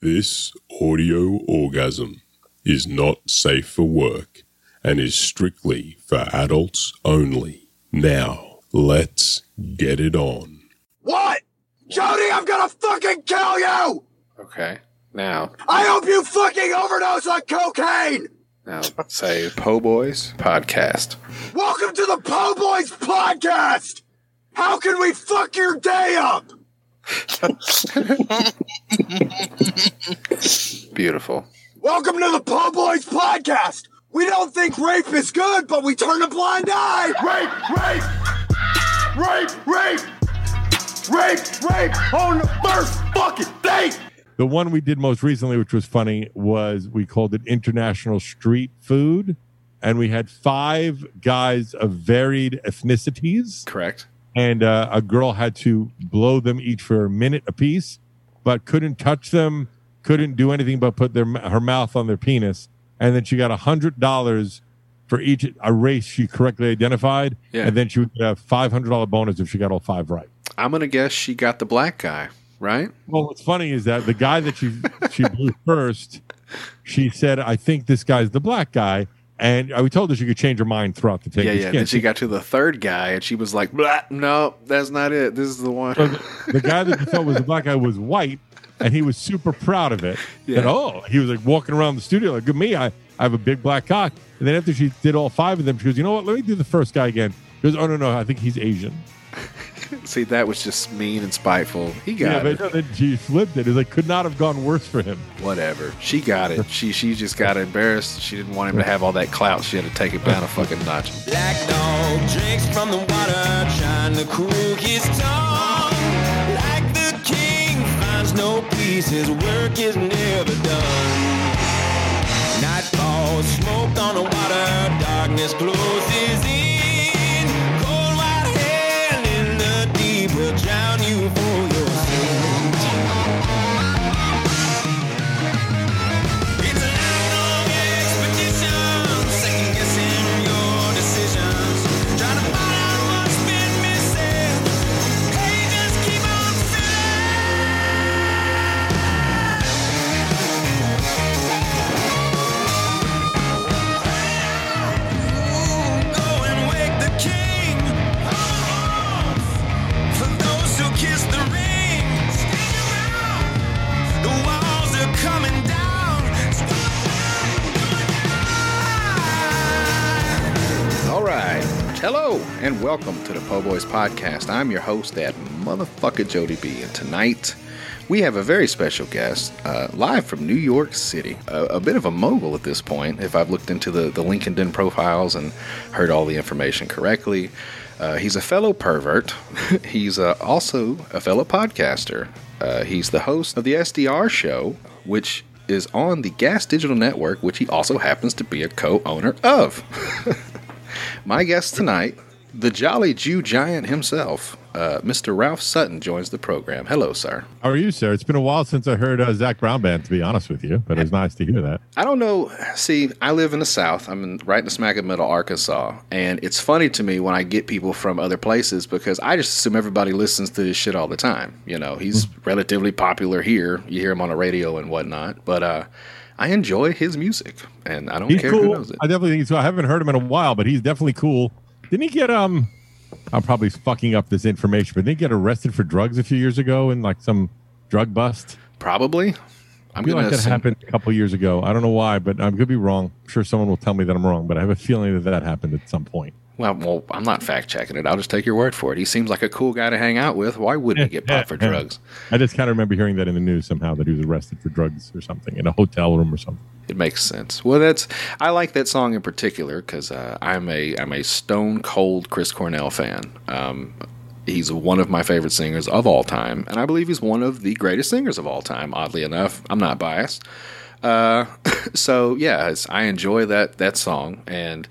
This audio orgasm is not safe for work and is strictly for adults only. Now, let's get it on. What? Jody, I'm gonna fucking kill you! Okay. Now, I hope you fucking overdose on cocaine! now say Po Boys podcast. Welcome to the Po Boys podcast! How can we fuck your day up? Beautiful. Welcome to the Po Boys podcast! We don't think rape is good, but we turn a blind eye! Rape! Rape! Rape! Rape! Rape! Rape! On the first fucking date! The one we did most recently, which was funny, was we called it International Street Food. And we had five guys of varied ethnicities. Correct. And uh, a girl had to blow them each for a minute apiece, but couldn't touch them, couldn't do anything but put their her mouth on their penis. And then she got a $100 for each a race she correctly identified. Yeah. And then she would get a $500 bonus if she got all five right. I'm gonna guess she got the black guy, right? Well, what's funny is that the guy that she she blew first, she said, "I think this guy's the black guy," and uh, we told her she could change her mind throughout the tape. yeah, She yeah. can't Then she got to the third guy, and she was like, Blah, "No, that's not it. This is the one." So the, the guy that she thought was the black guy was white, and he was super proud of it. Yeah. And oh, he was like walking around the studio like, "Good me, I, I have a big black cock." And then after she did all five of them, she goes, "You know what? Let me do the first guy again." She goes, "Oh no, no, I think he's Asian." See, that was just mean and spiteful. He got but it. no, then she flipped it. It like could not have gone worse for him. Whatever. She got it. She she just got embarrassed. She didn't want him to have all that clout. She had to take it down a fucking notch. Black dog drinks from the water, trying to cool his tongue. Like the king finds no peace, his work is never done. Nightfall, smoke on the water, darkness closes in. Will drown you for your And welcome to the Po Boys podcast. I'm your host, that motherfucker Jody B. And tonight we have a very special guest, uh, live from New York City. A, a bit of a mogul at this point, if I've looked into the, the LinkedIn profiles and heard all the information correctly. Uh, he's a fellow pervert. he's uh, also a fellow podcaster. Uh, he's the host of the SDR show, which is on the Gas Digital Network, which he also happens to be a co owner of. My guest tonight, the Jolly Jew Giant himself, uh, Mr. Ralph Sutton, joins the program. Hello, sir. How are you, sir? It's been a while since I heard uh, Zac Brown Band, to be honest with you, but it was nice to hear that. I don't know. See, I live in the South. I'm in, right in the smack of middle Arkansas, and it's funny to me when I get people from other places because I just assume everybody listens to this shit all the time. You know, he's relatively popular here. You hear him on the radio and whatnot, but uh, I enjoy his music, and I don't He's care who knows it. I definitely think so. I haven't heard him in a while, but he's definitely cool. Didn't he get um? I'm probably fucking up this information, but didn't he get arrested for drugs a few years ago in like some drug bust? Probably. I I'm feel gonna like that assume- happened a couple years ago. I don't know why, but I could be wrong. I'm sure someone will tell me that I'm wrong, but I have a feeling that that happened at some point. Well, well, I'm not fact checking it. I'll just take your word for it. He seems like a cool guy to hang out with. Why wouldn't he get popped for drugs? I just kind of remember hearing that in the news somehow that he was arrested for drugs or something in a hotel room or something. It makes sense. Well, that's I like that song in particular because uh, I'm a I'm a stone cold Chris Cornell fan. Um, he's one of my favorite singers of all time, and I believe he's one of the greatest singers of all time. Oddly enough, I'm not biased. Uh, so yeah, it's, I enjoy that that song, and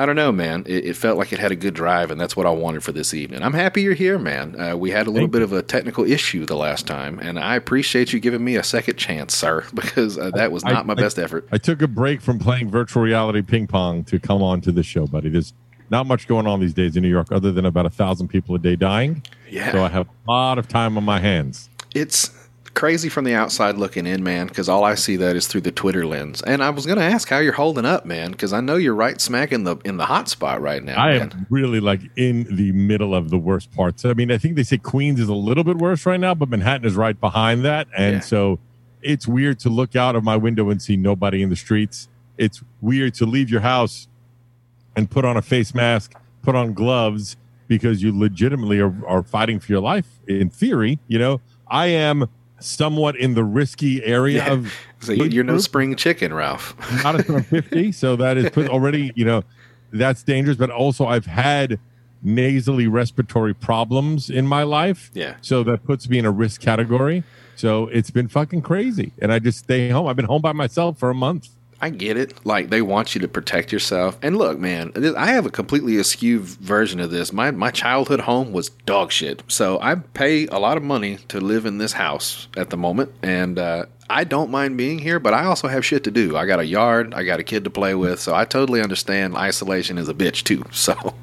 I don't know, man. It, it felt like it had a good drive, and that's what I wanted for this evening. I'm happy you're here, man. Uh, we had a little Thank bit of a technical issue the last time, and I appreciate you giving me a second chance, sir, because uh, that was I- not my I- best effort. I took a break from playing virtual reality ping pong to come on to the show, buddy. There's not much going on these days in New York other than about a thousand people a day dying. Yeah. So I have a lot of time on my hands. It's crazy from the outside looking in, man, because all I see that is through the Twitter lens. And I was going to ask how you're holding up, man, because I know you're right smack in the in the hot spot right now. I man. am really like in the middle of the worst parts. I mean, I think they say Queens is a little bit worse right now, but Manhattan is right behind that. And Yeah. so it's weird to look out of my window and see nobody in the streets. It's weird to leave your house and put on a face mask, put on gloves because you legitimately are, are fighting for your life in theory. You know, I am somewhat in the risky area Yeah. of So you- you're no group spring chicken, Ralph. not I'm 50. So that is put already, you know, that's dangerous. But also, I've had nasally respiratory problems in my life. Yeah. So that puts me in a risk category. So it's been fucking crazy. And I just stay home. I've been home by myself for a month. I get it. Like they want you to protect yourself. And look, man, I have a completely askew version of this. My my childhood home was dog shit. So I pay a lot of money to live in this house at the moment, and uh, I don't mind being here. But I also have shit to do. I got a yard. I got a kid to play with. So I totally understand isolation is a bitch too. So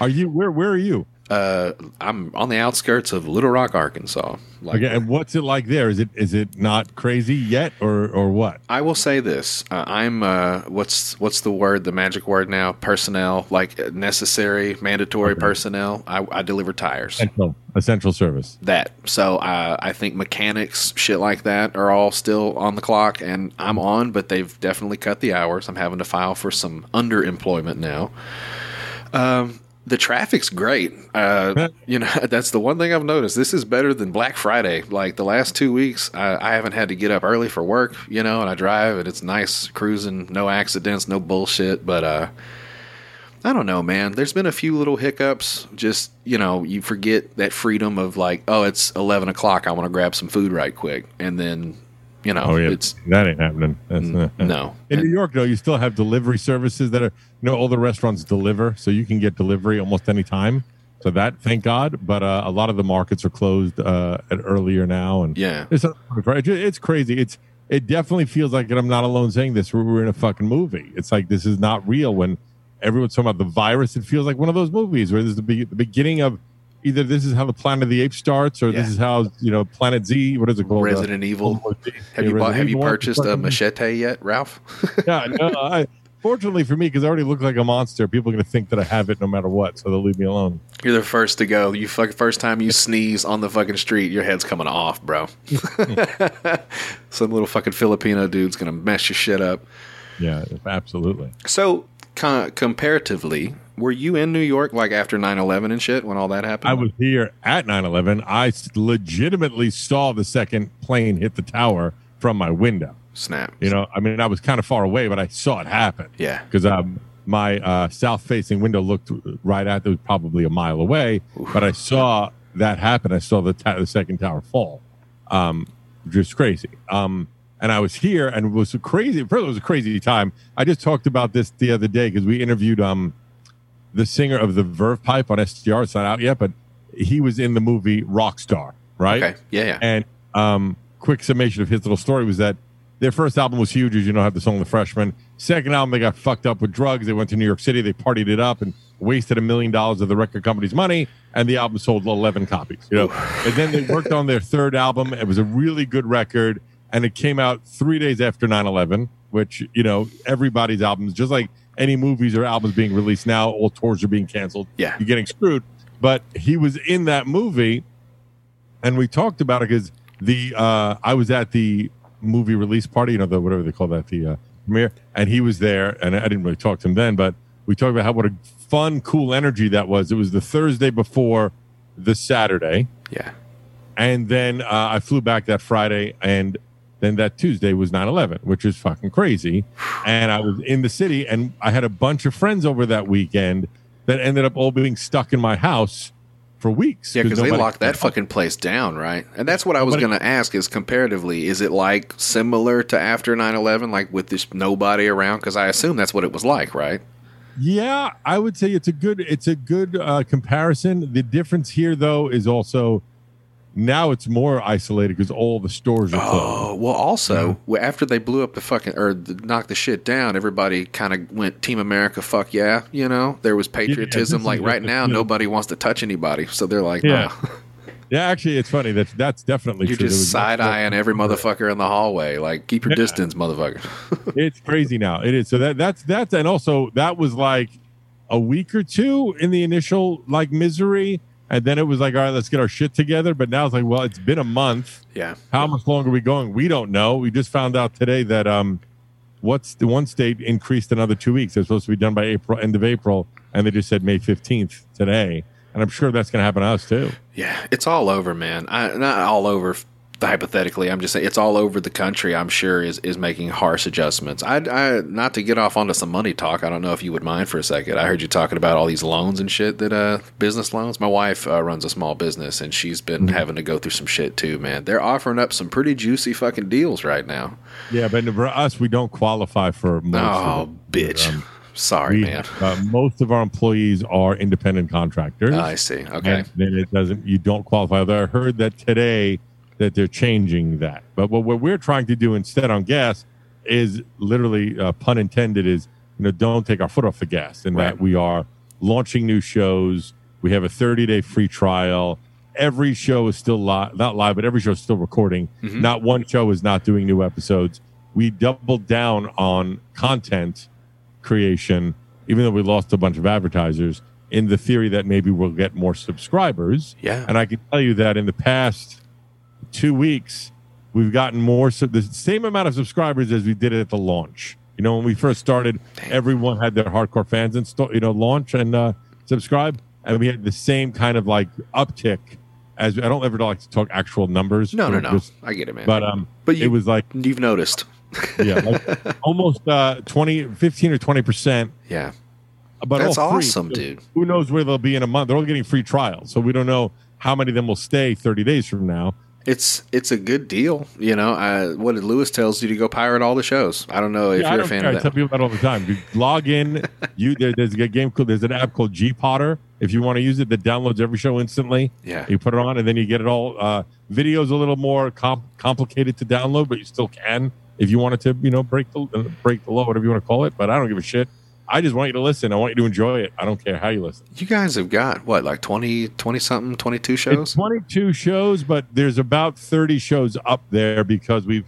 Are you, where, where are you? Uh, I'm on the outskirts of Little Rock, Arkansas. Like, Okay. And what's it like there? Is it, is it not crazy yet or, or what? I will say this: uh, I'm uh, what's what's the word, the magic word now? Personnel, like uh, necessary, mandatory personnel. I, I deliver tires. Essential, essential service. That so uh, I think mechanics, shit like that, are all still on the clock, and I'm on, but they've definitely cut the hours. I'm having to file for some underemployment now. Um, the traffic's great. Uh, you know, that's the one thing I've noticed. This is better than Black Friday. Like the last two weeks, I, I haven't had to get up early for work. You know, and I drive, and it's nice cruising, no accidents, no bullshit. But uh, I don't know, man. There's been a few little hiccups. Just you know, you forget that freedom of like, oh, it's eleven o'clock. I want to grab some food right quick, and then you know, Oh, yeah. it's that ain't happening. That's, no. In New York, though, you still have delivery services that are, you know, all the restaurants deliver, so you can get delivery almost any time. So that, thank God. But uh, a lot of the markets are closed uh, at earlier now, and Yeah. it's it's crazy. It's it definitely feels like, and I'm not alone saying this. We're, we're in a fucking movie. It's like this is not real. When everyone's talking about the virus, it feels like one of those movies where there's the, be- the beginning of. Either this is how the Planet of the Apes starts, or this is how you know Planet Z. What is it called? Resident uh, Evil. Have you bought, have you purchased a machete yet, Ralph? yeah, no, I, fortunately for me, because I already look like a monster, people are going to think that I have it no matter what, so they'll leave me alone. You're the first to go. You fuck, first time you sneeze on the fucking street, your head's coming off, bro. Some little fucking Filipino dude's gonna mess your shit up. Yeah, absolutely. So, comparatively, were you in New York like after 9-11 and shit when all that happened? I was here at 9 11. I legitimately saw the second plane hit the tower from my window. Snap. You know, I mean, I was kind of far away, but I saw it happen. Yeah. Because um, my uh, south facing window looked right at it, was probably a mile away, but I saw that happen. I saw the, ta- the second tower fall, um, which was crazy. Um, and I was here, and it was a crazy. First, it was a crazy time. I just talked about this the other day because we interviewed um, the singer of the Verve Pipe on SDR. It's not out yet, but he was in the movie Rockstar, right? Okay. Yeah, yeah. And um, quick summation of his little story was that their first album was huge, as you know, had the song "The Freshman." Second album, they got fucked up with drugs. They went to New York City, they partied it up, and wasted a million dollars of the record company's money. And the album sold eleven copies. You know, and then they worked on their third album. It was a really good record, and it came out three days after 9-11, which you know everybody's albums, just like any movies or albums being released now, all tours are being canceled. Yeah. you're getting screwed. But he was in that movie and we talked about it because the uh, I was at the movie release party, you know, the whatever they call that, the uh, premiere, and he was there, and I didn't really talk to him then, but we talked about how what a fun, cool energy that was. It was the Thursday before the Saturday, yeah. and then uh, I flew back that Friday, and then that Tuesday was 9-11, which is fucking crazy. And I was in the city, and I had a bunch of friends over that weekend that ended up all being stuck in my house for weeks. Yeah, because they locked that fucking place down, right? And that's what I was going to ask is comparatively, is it like similar to after 9 11, like with this nobody around? Because I assume that's what it was like, right? Yeah, I would say it's a good it's a good uh, comparison. The difference here, though, is also now it's more isolated because all the stores are closed. Oh, well, also, well, after they blew up the fucking, or the, knocked the shit down, everybody kind of went Team America, fuck yeah, you know? There was patriotism. this like right now, yeah. nobody wants to touch anybody. So they're like, Yeah. nah. Oh. Yeah, actually, it's funny. That's that's definitely You're true. Just side eyeing every motherfucker in the hallway. Like, keep your Yeah. distance, motherfucker. it's crazy now. It is. So that that's that's and also that was like a week or two in the initial like misery, and then it was like, all right, let's get our shit together. But now it's like, well, it's been a month. yeah. How much longer are we going? We don't know. We just found out today that um, what's the one state increased another two weeks. It's supposed to be done by April, end of April, and they just said May fifteenth today. And I'm sure that's going to happen to us too. Yeah, it's all over, man. I, not all over hypothetically. I'm just saying it's all over the country. I'm sure is is making harsh adjustments. I, I not to get off onto some money talk. I don't know if you would mind for a second. I heard you talking about all these loans and shit that uh business loans. My wife uh, runs a small business and she's been having to go through some shit too, man. They're offering up some pretty juicy fucking deals right now. Yeah, but for us, we don't qualify for most. Oh, bitch. Um, Sorry, we, man. uh, most of our employees are independent contractors. I see. Okay. And then it doesn't. You don't qualify. Although I heard that today that they're changing that. But what, what we're trying to do instead on gas is literally uh, pun intended is you know don't take our foot off the gas and Right. that we are launching new shows. We have a 30 day free trial. Every show is still live, not live, but every show is still recording. Mm-hmm. Not one show is not doing new episodes. We doubled down on content creation, even though we lost a bunch of advertisers, in the theory that maybe we'll get more subscribers. Yeah. And I can tell you that in the past two weeks, we've gotten more, so the same amount of subscribers as we did at the launch. You know, when we first started, everyone had their hardcore fans install, you know, launch and uh, subscribe, and we had the same kind of like uptick. As I don't ever like to talk actual numbers. No, no, no. just- I get it, man. but um, But you- it was like You've noticed. yeah, like almost uh 20, 15 or twenty percent Yeah. but That's all free. awesome, So dude. Who knows where they'll be in a month? They're all getting free trials, so we don't know how many of them will stay 30 days from now. It's it's a good deal, you know. I, what did Luis tells you to go pirate all the shows? I don't know if Yeah, you're a fan care. I of tell that. people that all the time. You log in. You there, there's a game called there's an app called gPodder. If you want to use it, that downloads every show instantly. Yeah. you put it on, and then you get it all. Uh, videos a little more comp- complicated to download, but you still can if you wanted to. You know, break the uh, break the law, whatever you want to call it. But I don't give a shit. I just want you to listen. I want you to enjoy it. I don't care how you listen. You guys have got what, like 20, 20 something, twenty two It's shows? 22 shows, but there's about 30 shows up there because we've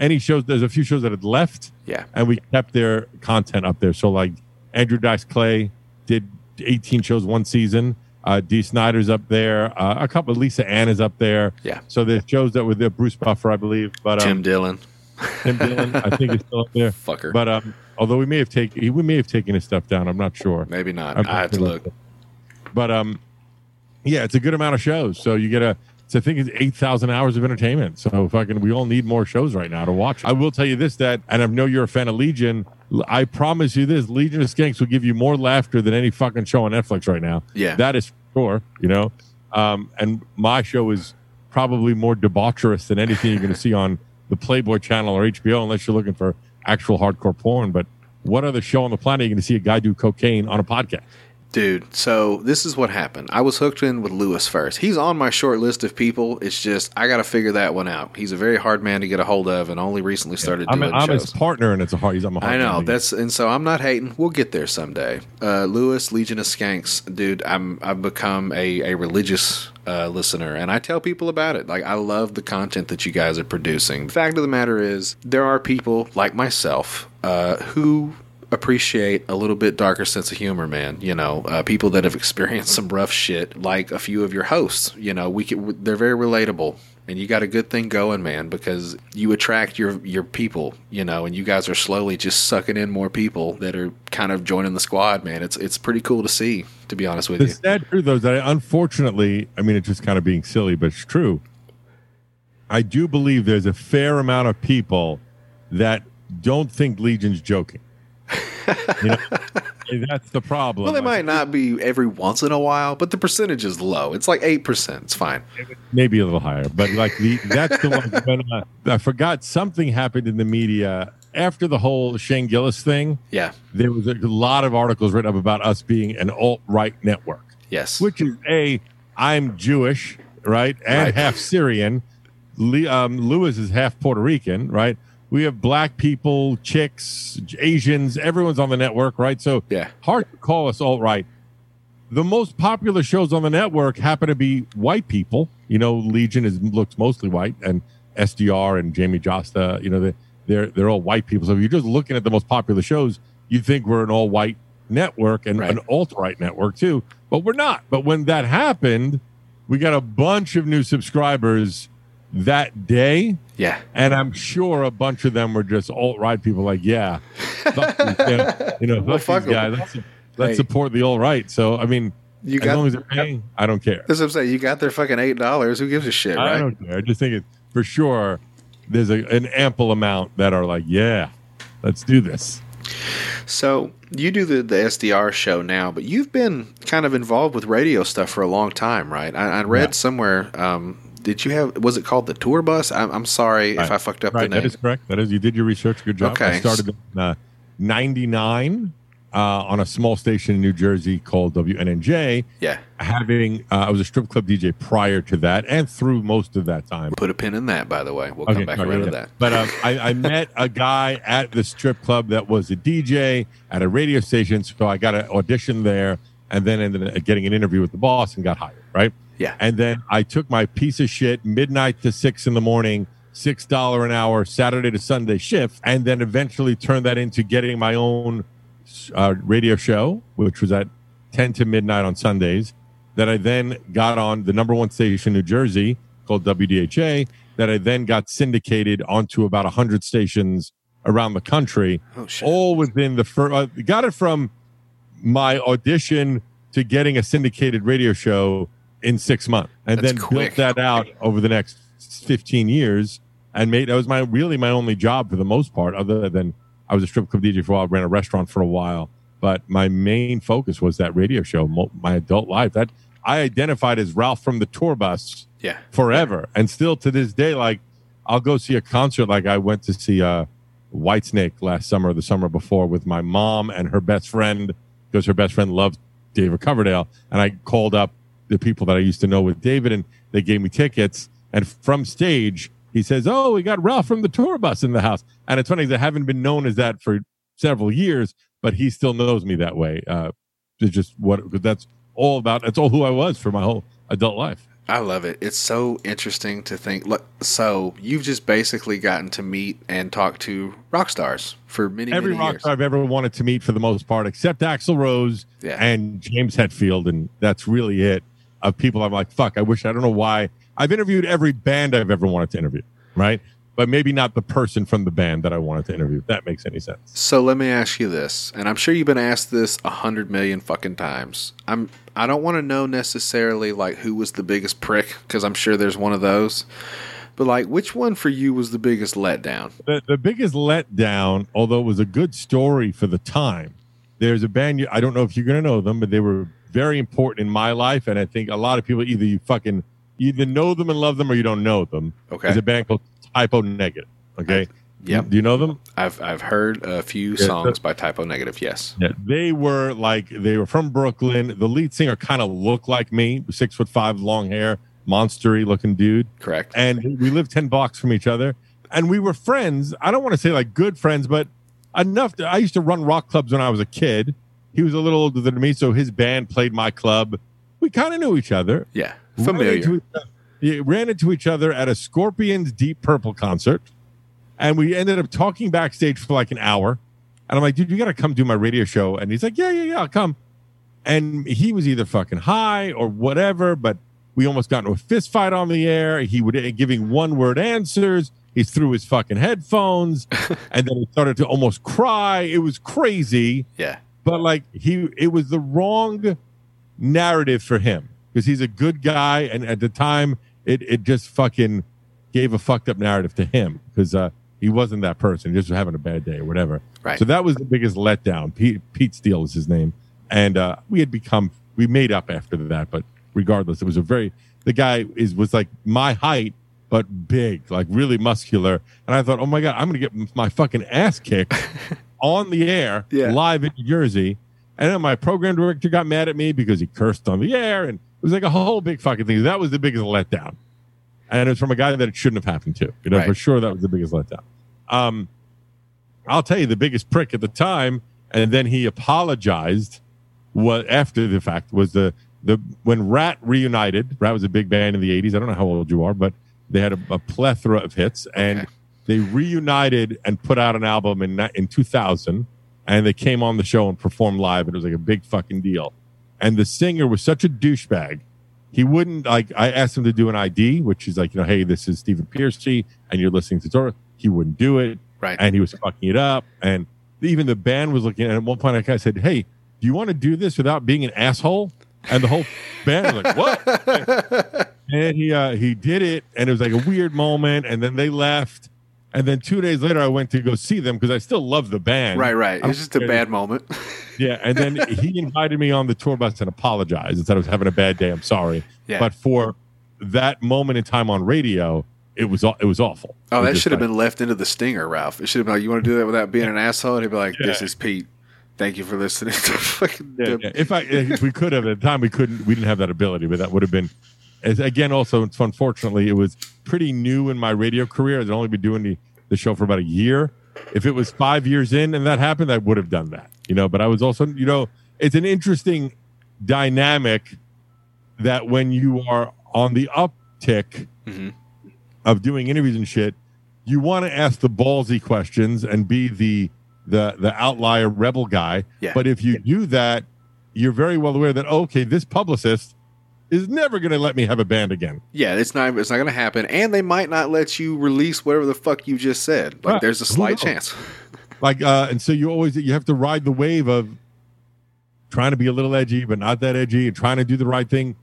any shows. There's a few shows that had left, Yeah. and we kept their content up there. So like Andrew Dice Clay did 18 shows one season. Uh, Dee Snider's up there. Uh, a couple. Of Lisa Ann is up there. Yeah. So there's shows that were there. Bruce Buffer, I believe, but um, Tim Dillon, Tim Dillon, I think it's still up there. fucker. But um, although we may have taken, we may have taken his stuff down. I'm not sure. Maybe not. I'm I have to look. But um, yeah, it's a good amount of shows. So you get a. I think it's eight thousand hours of entertainment. So fucking, we all need more shows right now to watch. I will tell you this: that, and I know you're a fan of Legion. I promise you this: Legion of Skanks will give you more laughter than any fucking show on Netflix right now. Yeah. that is for sure. You know, um, and my show is probably more debaucherous than anything you're going to see on the Playboy channel or HBO, unless you're looking for actual hardcore porn. But what other show on the planet are you going to see a guy do cocaine on a podcast? Dude, so this is what happened. I was hooked in with Luis first. He's on my short list of people. It's just I got to figure that one out. He's a very hard man to get a hold of, and only recently started I'm, doing I'm shows. his partner, and it's a hard. He's I'm a hard I know that's and so I'm not hating. We'll get there someday. Uh, Luis Legion of Skanks, dude. I'm I've become a a religious uh, listener, and I tell people about it. Like I love the content that you guys are producing. The fact of the matter is, there are people like myself uh, who appreciate a little bit darker sense of humor, man. You know, uh, people that have experienced some rough shit, like a few of your hosts. You know, we can, they're very relatable, and you got a good thing going, man, because you attract your your people. You know, and you guys are slowly just sucking in more people that are kind of joining the squad, man. It's it's pretty cool to see, to be honest with The you. sad truth, though, is that unfortunately, I mean, it's just kind of being silly, but it's true. I do believe there's a fair amount of people that don't think Legion's joking. You know, that's the problem. Well, they Like, might not be every once in a while, but the percentage is low. It's like eight percent. It's fine. maybe a little higher, but like the that's the one. When, uh, I forgot something happened in the media after the whole Shane Gillis thing. Yeah. There was a lot of articles written up about us being an alt right network. Yes. which is a I'm Jewish, right, and Right. half Syrian. Le- um, Luis is half Puerto Rican, right? We have black people, chicks, Asians, everyone's on the network, right? So Yeah. hard to call us alt right. The most popular shows on the network happen to be white people, You know, Legion is looks mostly white, and SDR and Jamie Josta, you know, they, they're they're all white people. So if you're just looking at the most popular shows, you'd think we're an all white network and Right. an alt right network too, but we're not. But when that happened, we got a bunch of new subscribers that day. Yeah. And I'm sure a bunch of them were just alt right people, like, yeah, fuck these guys, you know, Well, fuck these guys. Let's, let's Hey. support the alt right. So, I mean, You as got long as they're paying, I don't care. that's what I'm saying. You got their fucking eight dollars. Who gives a shit, I don't care. I just think it for sure. There's a, an ample amount that are like, yeah, let's do this. So you do the, the SDR show now, but you've been kind of involved with radio stuff for a long time, right? I, I read Yeah. somewhere. Um, did you have? Was it called the tour bus? I'm, I'm sorry if I fucked up Right, the name. that is correct. That is, you did your research. Good job. Okay. I started in uh, '99 uh, on a small station in New Jersey called WNNJ. yeah. Having, uh, I was a strip club DJ prior to that, and through most of that time. Put a pin in that, by the way. We'll come back around yeah, to that. But um, I, I met a guy at the strip club that was a DJ at a radio station, so I got an audition there, and then ended up getting an interview with the boss and got hired. Right. Yeah. And then I took my piece of shit midnight to six in the morning, six dollar an hour Saturday to Sunday shift, and then eventually turned that into getting my own uh, radio show, which was at ten to midnight on Sundays. That I then got on the number one station in New Jersey called WDHA. That I then got syndicated onto about hundred stations around the country, Oh shit. all within the first. Uh, got it from my audition to getting a syndicated radio show in six months, and That's then quick. built that out over the next fifteen years, and made that was my really my only job for the most part, other than I was a strip club DJ for a while, ran a restaurant for a while, but my main focus was that radio show, my adult life. That I identified as Ralph from the tour bus Yeah. forever, and still to this day, like I'll go see a concert. Like I went to see uh, Whitesnake last summer, the summer before, with my mom and her best friend, because her best friend loved David Coverdale, and I called up the people that I used to know with David, and they gave me tickets. And from stage, he says, "Oh, we got Ralph from the tour bus in the house." And it's funny, I haven't been known as that for several years, but he still knows me that way. Uh, it's just what that's all about. That's all who I was for my whole adult life. I love it. It's so interesting to think. Look, so you've just basically gotten to meet and talk to rock stars for many, Every many rock years. star I've ever wanted to meet for the most part, except Axl Rose Yeah. and James Hetfield, and that's really it. Of people, I'm like, fuck. I wish I don't know why. I've interviewed every band I've ever wanted to interview, right? But maybe not the person from the band that I wanted to interview. If that makes any sense. So let me ask you this, and I'm sure you've been asked this a hundred million fucking times. I'm I don't want to know necessarily like who was the biggest prick because I'm sure there's one of those. But like, which one for you was the biggest letdown? the, the biggest letdown, although it was a good story for the time, there's a band, you, I don't know if you're going to know them, but they were very important in my life. And I think a lot of people either you fucking you either know them and love them or you don't know them. Okay. is a band called Type O Negative. Okay. Yep. Do you know them? I've I've heard a few Yeah, songs by Type O Negative. Yes. Yeah. They were like, they were from Brooklyn. The lead singer kind of looked like me, six foot five, long hair, monstery looking dude. Correct. and we lived 10 blocks from each other and we were friends i don't want to say like good friends but enough to, i used to run rock clubs when i was a kid he was a little older than me so his band played my club we kind of knew each other yeah. Ran Familiar. into, yeah, ran into each other at a scorpions deep purple concert and we ended up talking backstage for like an hour and i'm like dude you gotta come do my radio show and he's like yeah yeah yeah i'll come and he was either fucking high or whatever, but we almost got into a fist fight on the air. He would uh, giving one word answers. He threw his fucking headphones, and then he started to almost cry. It was crazy, yeah. But like he, it was the wrong narrative for him because he's a good guy, and at the time, it it just fucking gave a fucked up narrative to him because uh, he wasn't that person. He just was having a bad day or whatever. Right. So that was the biggest letdown. Pete, Pete Steele was his name, and uh, we had become we made up after that. But regardless, it was a very the guy is was like my height but big, like really muscular. And I thought, oh my god, I'm gonna get my fucking ass kicked on the air Yeah. live in New Jersey. And then my program director got mad at me because he cursed on the air, and it was like a whole big fucking thing. That was the biggest letdown, and it was from a guy that it shouldn't have happened to. You know, Right. for sure that was the biggest letdown. Um, I'll tell you the biggest prick at the time, and then he apologized. What after the fact was the the when Ratt reunited, Ratt was a big band in the '80s. I don't know how old you are, but they had a, a plethora of hits, and Okay. They reunited and put out an album in in 2000, and they came on the show and performed live, and it was like a big fucking deal. And the singer was such a douchebag. He wouldn't like. I asked him to do an ID, which is like, you know, hey, this is Stephen Pearcy, and you're listening to Dora. He wouldn't do it Right. and he was fucking it up. And even the band was looking at it. At one point, I kind of said, Hey, do you want to do this without being an asshole? And the whole band was like, What? and he uh, he did it, and it was like a weird moment. And then they left. And then two days later, I went to go see them because I still love the band. right, right. It was just a bad moment. Yeah, and then he invited me on the tour bus and apologized and said I was having a bad day. I'm sorry. Yeah. But for that moment in time on radio, it was it was awful. Oh, was that should have like- been left into the stinger, Ralph. It should have been like, you want to do that without being an asshole? And he'd be like, this Yeah. is Pete. Thank you for listening to fucking. Yeah, yeah. If I if we could have at the time we couldn't we didn't have that ability, but that would have been as again also it's unfortunately it was pretty new in my radio career. I'd only been doing the, the show for about a year. If it was five years in and that happened, I would have done that. You know, but I was also you know, it's an interesting dynamic that when you are on the uptick Mhm. of doing interviews and shit, you want to ask the ballsy questions and be the the the outlier rebel guy. Yeah. But if you do that, you're very well aware that okay, this publicist is never going to let me have a band again. Yeah, it's not. It's not going to happen, and they might not let you release whatever the fuck you just said. Like, Right. there's a slight chance. Like, uh, and so you always you have to ride the wave of trying to be a little edgy, but not that edgy, and trying to do the right thing.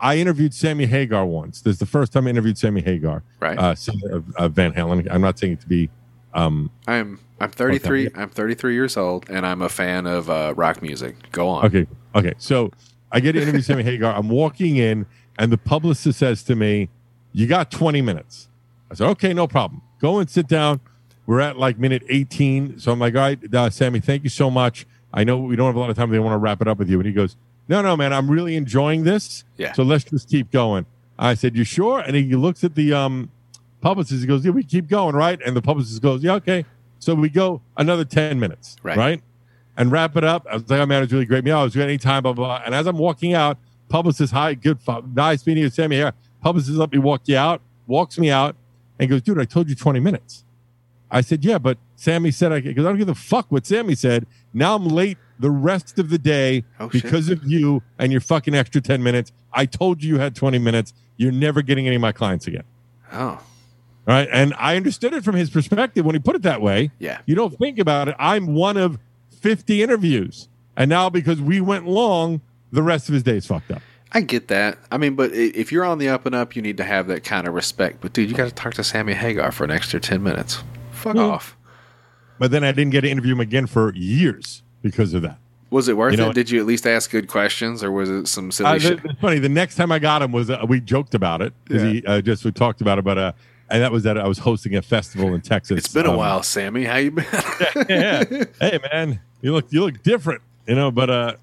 I interviewed Sammy Hagar once. This is the first time I interviewed Sammy Hagar, Right. Uh, singer of, of Van Halen. I'm not saying it to be um, I'm I'm 33. I'm 33 years old, and I'm a fan of uh, rock music. Go on. Okay. Okay. So I get to interview Sammy Hagar. I'm walking in, and the publicist says to me, You got 20 minutes. I said, Okay, no problem. Go and sit down. We're at like minute 18. So I'm like, All right, uh, Sammy, thank you so much. I know we don't have a lot of time. They want to wrap it up with you. And he goes, No, no, man, I'm really enjoying this. Yeah. So let's just keep going. I said, You sure? And he looks at the um, publicist. He goes, Yeah, we keep going, right? And the publicist goes, Yeah, okay. So we go another 10 minutes, Right. right? And wrap it up. I was like, oh man, it's really great. Yeah, I was good anytime, blah, blah, blah. And as I'm walking out, publicist, hi, good, nice meeting you, Sammy here. Publicist let me walk you out, walks me out, and goes, dude, I told you 20 minutes. I said, yeah, but Sammy said, I, because I don't give a fuck what Sammy said. Now I'm late the rest of the day Oh, shit. because of you and your fucking extra 10 minutes. I told you you had 20 minutes. You're never getting any of my clients again. Oh, Right. And I understood it from his perspective when he put it that way. yeah. You don't think about it. I'm one of 50 interviews. And now because we went long, the rest of his day is fucked up. I get that. I mean, but if you're on the up and up, you need to have that kind of respect. But dude, you got to talk to Sammy Hagar for an extra 10 minutes. Fuck Yeah. off. But then I didn't get to interview him again for years because of that. Was it worth You know it? Did you at least ask good questions, or was it some silly Uh, shit? it's funny. The next time I got him was uh, we joked about it because Yeah. he uh, just we talked about it, but uh, and that was that I was hosting a festival in Texas. It's been a Um, while, Sammy. How you been? yeah. Hey man, you look you look different, you know. But uh,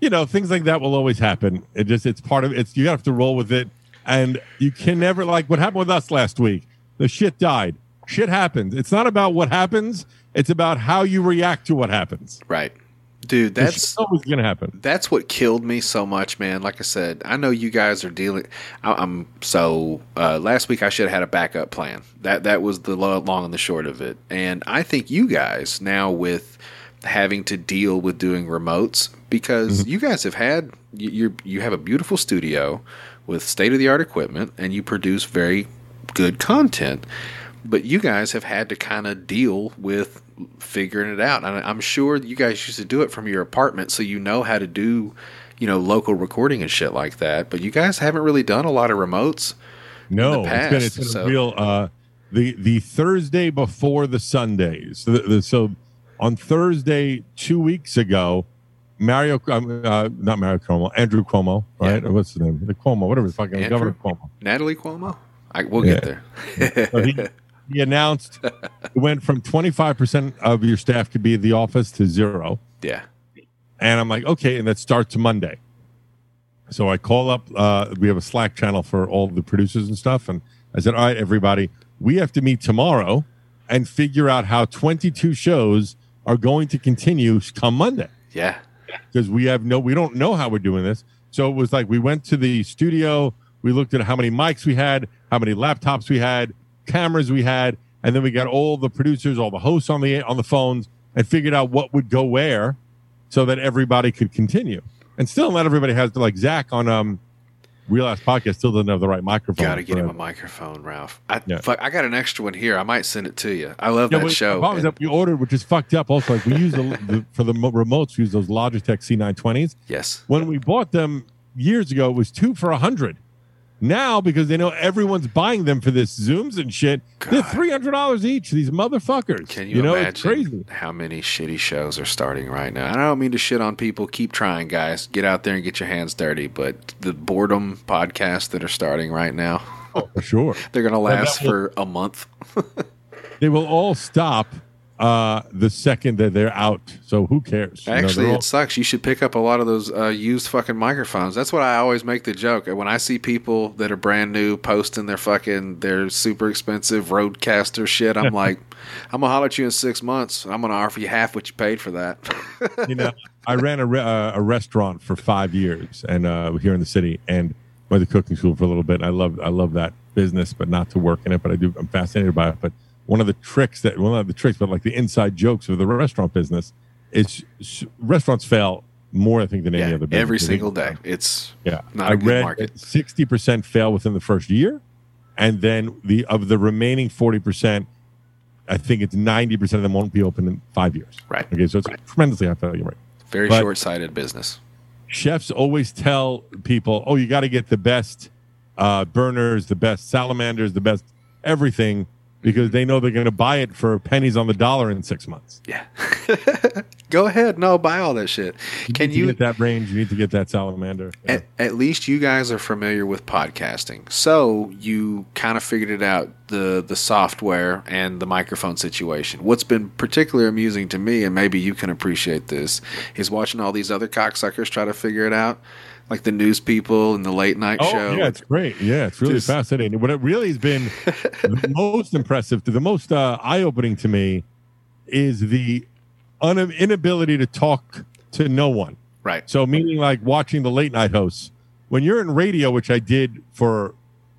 you know, things like that will always happen. It just it's part of it's. You have to roll with it, and you can never like what happened with us last week. The shit died. Shit happens. It's not about what happens. It's about how you react to what happens. right, dude. That's always gonna happen. that's what killed me so much, man. Like I said, I know you guys are dealing. I, I'm so uh, last week I should have had a backup plan. That that was the long and the short of it. And I think you guys now with having to deal with doing remotes because you guys have had you you're, have a beautiful studio with state of the art equipment and you produce very good content. But you guys have had to kind of deal with figuring it out. And I'm sure you guys used to do it from your apartment, so you know how to do, you know, local recording and shit like that. But you guys haven't really done a lot of remotes. No, the it's been, it's past, been so- a real uh, the the Thursday before the Sundays. The, the, so on Thursday two weeks ago, Mario, um, uh, not Mario Cuomo, Andrew Cuomo, right? Or What's his name? The Cuomo, whatever the fucking Andrew? Governor Cuomo. Natalie Cuomo? I, we'll get there. So he, he announced it went from twenty five percent of your staff could be at the office to zero. yeah. And I'm like, okay, and that starts Monday. So I call up, uh, we have a Slack channel for all the producers and stuff. And I said, all right, everybody, we have to meet tomorrow and figure out how 22 shows are going to continue come Monday Yeah. because we have no, we don't know how we're doing this. So it was like we went to the studio, we looked at how many mics we had, how many laptops we had, cameras we had, and then we got all the producers, all the hosts on the on the phones, and figured out what would go where, so that everybody could continue. And still, not everybody has like Zach on um, Real Ass Podcast still doesn't have the right microphone. Gotta get him a microphone, Ralph. I Yeah. fuck, I got an extra one here. I might send it to you. I love Yeah, that show. The and- we ordered, which is fucked up. Also, like we use the, the for the remotes, we use those Logitech C920s. yes. When we bought them years ago, it was two for a hundred. Now, because they know everyone's buying them for this Zooms and shit, they're three hundred dollars each. These motherfuckers. Can you, know, imagine it's crazy. how many shitty shows are starting right now? I don't mean to shit on people. Keep trying, guys. Get out there and get your hands dirty. But the boredom podcasts that are starting right now, For sure, they're going to that last will- for a month. they will all stop uh, the second that they're out. So who cares? You know, Actually, it sucks. You should pick up a lot of those uh, used fucking microphones. That's what I always make the joke. When I see people that are brand new posting their fucking their super expensive RodeCaster shit, I'm like, I'm gonna holler at you in six months. I'm gonna offer you half what you paid for that. you know, I ran a, re- uh, a restaurant for five years and uh, here in the city and went to cooking school for a little bit. I love I love that business, but not to work in it. But I do I'm fascinated by it. But one of the tricks that well not the tricks, but like the inside jokes of the restaurant business is restaurants fail more I think than any other business. every single day. It's Yeah, not a I good read market. sixty percent fail within the first year, and then the of the remaining forty percent, I think it's ninety percent of them won't be open in five years. Right. Okay, so it's tremendously high failure rate. very but- short sighted business. Chefs always tell people, "Oh, you got to get the best uh, burners, the best salamanders, the best everything." Because they know they're going to buy it for pennies on the dollar in six months. Yeah. Go ahead. No, buy all that shit. Can to you get that range? You need to get that salamander. Yeah. At, at least you guys are familiar with podcasting, so you kind of figured it out the the software and the microphone situation. What's been particularly amusing to me, and maybe you can appreciate this, is watching all these other cocksuckers try to figure it out, like the news people and the late night Oh show. yeah, it's great. Yeah, it's really Just- fascinating. What it really has been the most impressive, to the most uh, eye-opening to me, is the un- inability to talk to no one. right. So, meaning like watching the late night hosts. When you're in radio, which I did for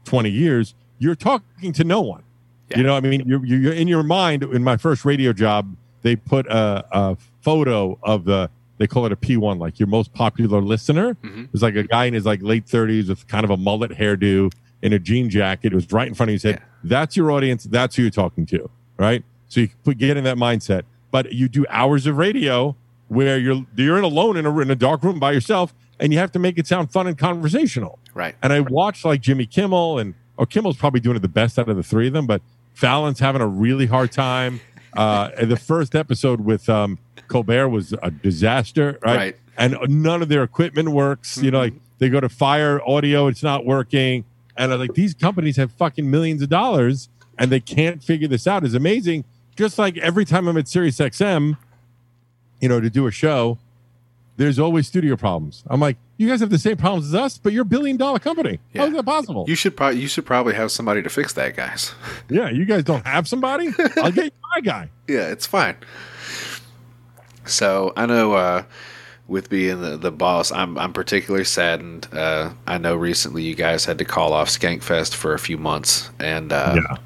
20 years, you're talking to no one. Yeah. You know, I mean, you're, you're in your mind. In my first radio job, they put a, a photo of the, they call it a P1, like your most popular listener. Mhm. It was like a guy in his like late 30s with kind of a mullet hairdo in a jean jacket. It was right in front of you. He said, Yeah. That's your audience. That's who you're talking to. Right. So you put, get in that mindset. But you do hours of radio where you're you're in alone in a, in a dark room by yourself and you have to make it sound fun and conversational. Right. And I watched like Jimmy Kimmel and oh, Kimmel's probably doing it the best out of the three of them, but Fallon's having a really hard time. Uh, the first episode with um, Colbert was a disaster, right? Right. And none of their equipment works. You know, like they go to fire audio, it's not working. And I'm like, these companies have fucking millions of dollars and they can't figure this out. It's amazing. Just like every time I'm at Sirius XM, you know, to do a show, there's always studio problems. I'm like, you guys have the same problems as us, but you're a billion dollar company. How is that possible? You should probably you should probably have somebody to fix that, guys. yeah, you guys don't have somebody? I'll get my guy. yeah, it's fine. So I know uh, with being the, the boss, I'm I'm particularly saddened. Uh, I know recently you guys had to call off Skankfest for a few months, and uh, Yeah.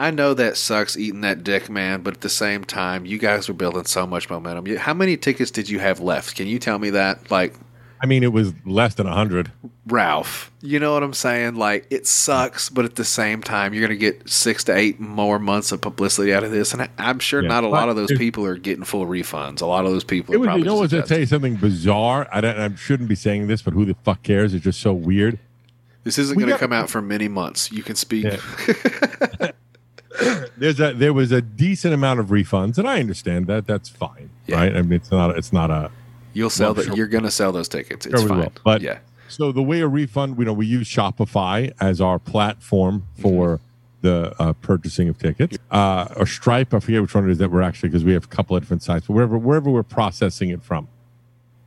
I know that sucks eating that dick, man. But at the same time, you guys were building so much momentum. How many tickets did you have left? Can you tell me that? Like I mean, it was less than 100. Ralph, you know what I'm saying? Like it sucks, but at the same time, you're gonna get six to eight more months of publicity out of this, and I, I'm sure Yeah. not a lot of those people are getting full refunds. A lot of those people It are was, probably you know, what? I tell you something bizarre. I, don't, I shouldn't be saying this, but who the fuck cares? It's just so weird. This isn't going to come out for many months. You can speak. Yeah. There's a there was a decent amount of refunds, and I understand that. That's fine, Yeah. right? I mean, it's not it's not a You'll sell Well, that. sure. You're going to sell those tickets. It's Sure fine. will. But yeah, so the way a refund, you know, we use Shopify as our platform for the uh, purchasing of tickets, uh, or Stripe. I forget which one it is that we're actually because we have a couple of different sites, but wherever wherever we're processing it from,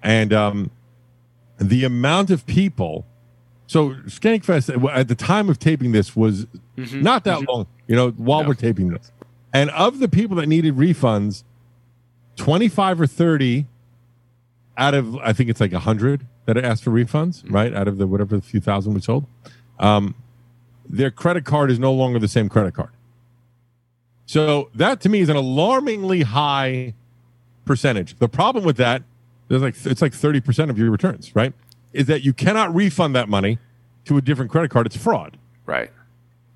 and um, the amount of people. So Skankfest at the time of taping this was not that long, you know, while No. we're taping this, and of the people that needed refunds, twenty five or thirty out of I think it's like a hundred that asked for refunds, right? Out of the whatever the few thousand we sold, um, their credit card is no longer the same credit card. So that to me is an alarmingly high percentage. The problem with that, there's like it's like thirty percent of your returns, right? Is that you cannot refund that money to a different credit card. It's fraud. Right.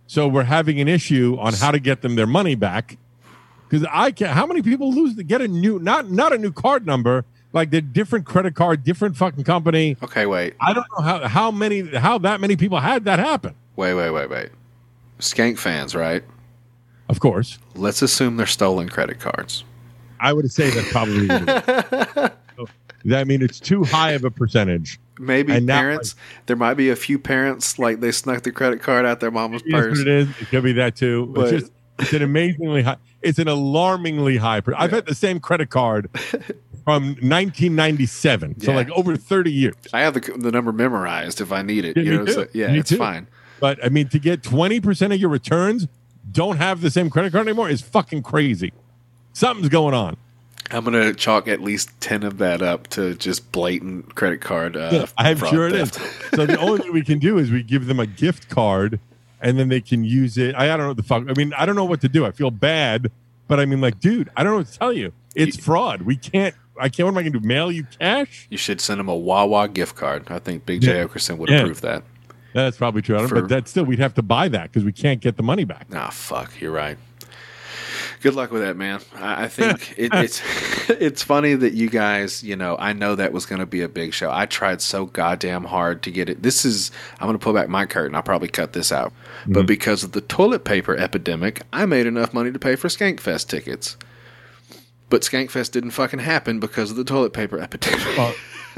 So we're having an issue on how to get them their money back. Because I can not how many people lose to get a new not not a new card number, like the different credit card, different fucking company. Okay, wait. I don't know how how many how that many people had that happen. Wait, wait, wait, wait. Skank fans, right? Of course. Let's assume they're stolen credit cards. I would say that probably I mean it's too high of a percentage. Maybe And now, parents. there might be a few parents like they snuck the credit card out their mama's It purse. it is. It could be that too. But- it's just it's an amazingly high. It's an alarmingly high. per- I've had the same credit card from 1997, so Yeah. like over 30 years. I have the, the number memorized if I need it. Yeah, you know, so, yeah, Me it's too. fine. But I mean, to get 20% of your returns don't have the same credit card anymore is fucking crazy. Something's going on. I'm gonna chalk at least ten of that up to just blatant credit card. Uh, I'm fraud sure it is. theft. So the only thing we can do is we give them a gift card and then they can use it. I, I don't know what the fuck. I mean, I don't know what to do. I feel bad, but I mean, like, dude, I don't know what to tell you. It's fraud. We can't, I can't, what am I going to do? Mail you cash? You should send him a Wawa gift card. I think Big Jay Yeah. Oakerson would Yeah. approve that. That's probably true. I don't, For- but that still, we'd have to buy that because we can't get the money back. Ah, fuck. You're right. Good luck with that, man. I, I think it, it's it's funny that you guys, you know, I know that was going to be a big show. I tried so goddamn hard to get it. This is I'm going to pull back my curtain. I'll probably cut this out. But because of the toilet paper epidemic, I made enough money to pay for Skankfest tickets. But Skankfest didn't fucking happen because of the toilet paper epidemic. Well,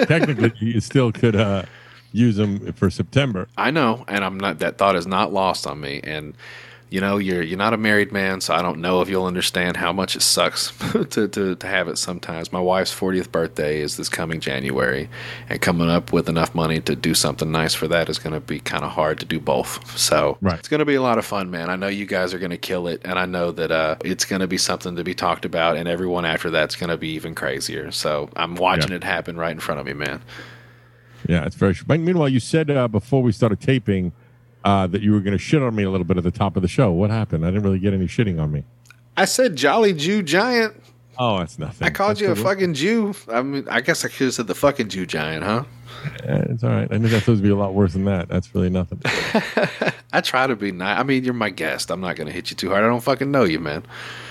technically, you still could uh, use them for September. I know, and I'm not. That thought is not lost on me. And you know, you're you're not a married man, so I don't know if you'll understand how much it sucks to, to to have it. Sometimes my wife's 40th birthday is this coming January, and coming up with enough money to do something nice for that is going to be kind of hard to do both. So Right. it's going to be a lot of fun, man. I know you guys are going to kill it, and I know that uh, it's going to be something to be talked about, and everyone after that's going to be even crazier. So I'm watching Yeah. it happen right in front of me, man. Yeah, it's very. But meanwhile, you said uh, before we started taping uh, that you were going to shit on me a little bit at the top of the show. What happened? I didn't really get any shitting on me. I said Jolly Jew Giant. Oh, that's nothing. I called That's you a fucking Jew. I mean, I guess I could have said the fucking Jew giant, huh? Yeah, it's all right. I knew that supposed to be a lot worse than that. That's really nothing. I try to be nice. I mean, you're my guest. I'm not going to hit you too hard. I don't fucking know you, man.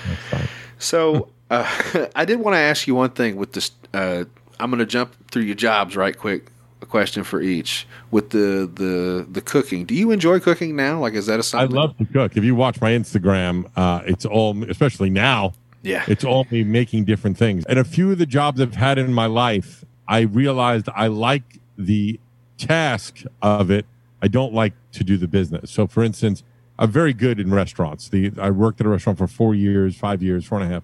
That's fine. So, uh, I did want to ask you one thing with this. Uh, I'm going to jump through your jobs right quick. A question for each with the the the cooking. Do you enjoy cooking now? Like, is that a I something? love to cook. If you watch my Instagram, uh, it's all, especially now, Yeah, it's all me making different things. And a few of the jobs I've had in my life, I realized I like the task of it. I don't like to do the business. So, for instance, I'm very good in restaurants. The I worked at a restaurant for four years, five years, four and a half.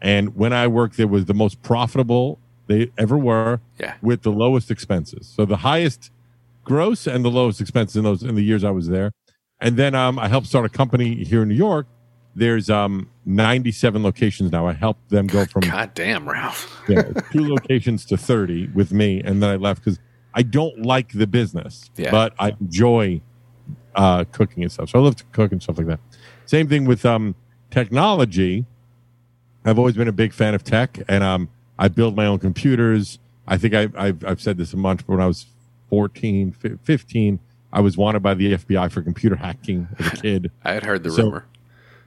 And when I worked, there was the most profitable they ever were Yeah. with the lowest expenses. So the highest gross and the lowest expenses in those in the years I was there. And then um, I helped start a company here in New York. There's um 97 locations now. I helped them go from God damn, Ralph. yeah, two locations to 30 with me, and then I left because I don't like the business, Yeah. but I enjoy uh, cooking and stuff. So I love to cook and stuff like that. Same thing with um, technology. I've always been a big fan of tech, and um, I build my own computers. I think I, I've, I've said this a bunch, but when I was 14, 15, I was wanted by the FBI for computer hacking as a kid. I had heard the So- rumor.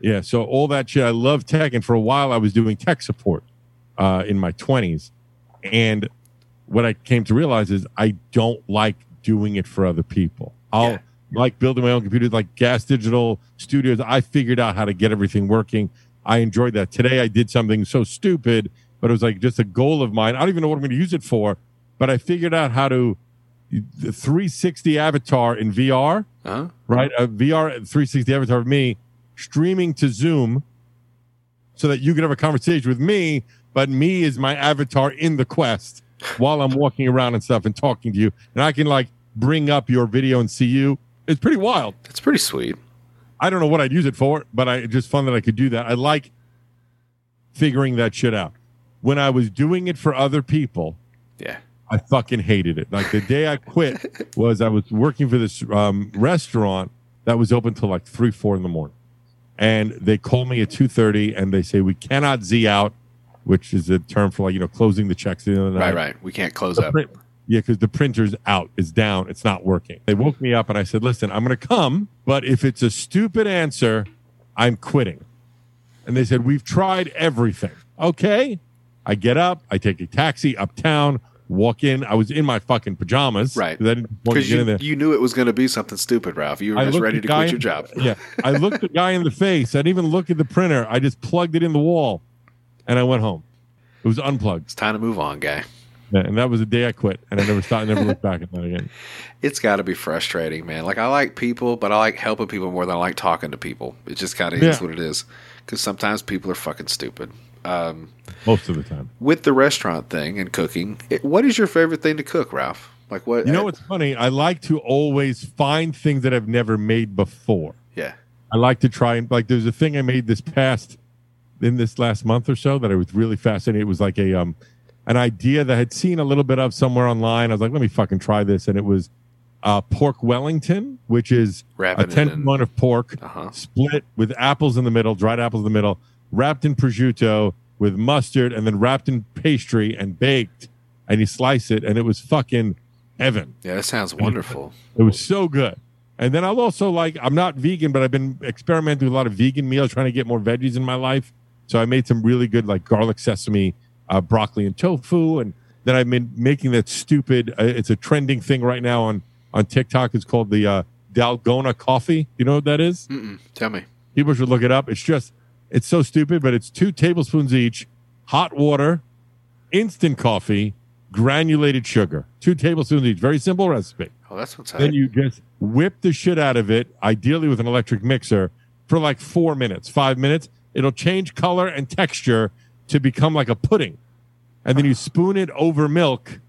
Yeah, so all that shit. I love tech, and for a while I was doing tech support uh, in my twenties. And what I came to realize is I don't like doing it for other people. I'll Yeah. like building my own computers, like Gas Digital Studios. I figured out how to get everything working. I enjoyed that. Today I did something so stupid, but it was like just a goal of mine. I don't even know what I'm going to use it for, but I figured out how to the 360 avatar in VR Huh? right? Uh, a VR 360 avatar of me streaming to Zoom so that you can have a conversation with me, but me is my avatar in the quest while I'm walking around and stuff and talking to you. And I can like bring up your video and see you. It's pretty wild. It's pretty sweet. I don't know what I'd use it for, but I it's just fun that I could do that. I like figuring that shit out. When I was doing it for other people, Yeah. I fucking hated it. Like the day I quit was I was working for this um, restaurant that was open till like three, four in the morning, and they called me at two thirty and they say we cannot z out, which is a term for like you know closing the checks the Right, right. We can't close The up. print- yeah, because the printer's out, it's down, it's not working. They woke me up and I said, "Listen, I'm going to come, but if it's a stupid answer, I'm quitting." And they said, "We've tried everything." Okay, I get up, I take a taxi uptown, walk in. I was in my fucking pajamas, Right. 'cause I didn't want to Because you, you knew it was going to be something stupid, Ralph. You were I just ready to quit guy your job. Yeah, I looked the guy in the face. I didn't even look at the printer. I just plugged it in the wall, and I went home. It was unplugged, It's time to move on, guy. Yeah, and that was the day I quit, and I never started, never looked back at that again. It's got to be frustrating, man. Like I like people, but I like helping people more than I like talking to people. It just kind of is what it is. Because sometimes people are fucking stupid. Um, Most of the time. with the restaurant thing and cooking, it, what is your favorite thing to cook, Ralph? Like what? You know what's funny? I like to always find things that I've never made before. Yeah. I like to try and like. There's a thing I made this past in this last month or so that I was really fascinated. It was like a um an idea that I had seen a little bit of somewhere online. I was like, let me fucking try this, and it was uh, pork Wellington, which is Wrapping a tenth in- of pork Uh-huh. split with apples in the middle, dried apples in the middle, wrapped in prosciutto with mustard, and then wrapped in pastry and baked. And you slice it, and it was fucking heaven. Yeah, that sounds wonderful. It was so good. And then I'll also like I'm not vegan, but I've been experimenting with a lot of vegan meals, trying to get more veggies in my life. So I made some really good like garlic sesame, uh, broccoli and tofu, and then I've been making that stupid. Uh, it's a trending thing right now on on TikTok. It's called the uh, Dalgona coffee. You know what that is? Tell me. People should look it up. It's just it's so stupid, but it's two tablespoons each, hot water, instant coffee, granulated sugar, two tablespoons each. Very simple recipe. Oh, that's what's happening. Then you just whip the shit out of it, ideally with an electric mixer, for like four minutes, five minutes. It'll change color and texture to become like a pudding. And then you spoon it over milk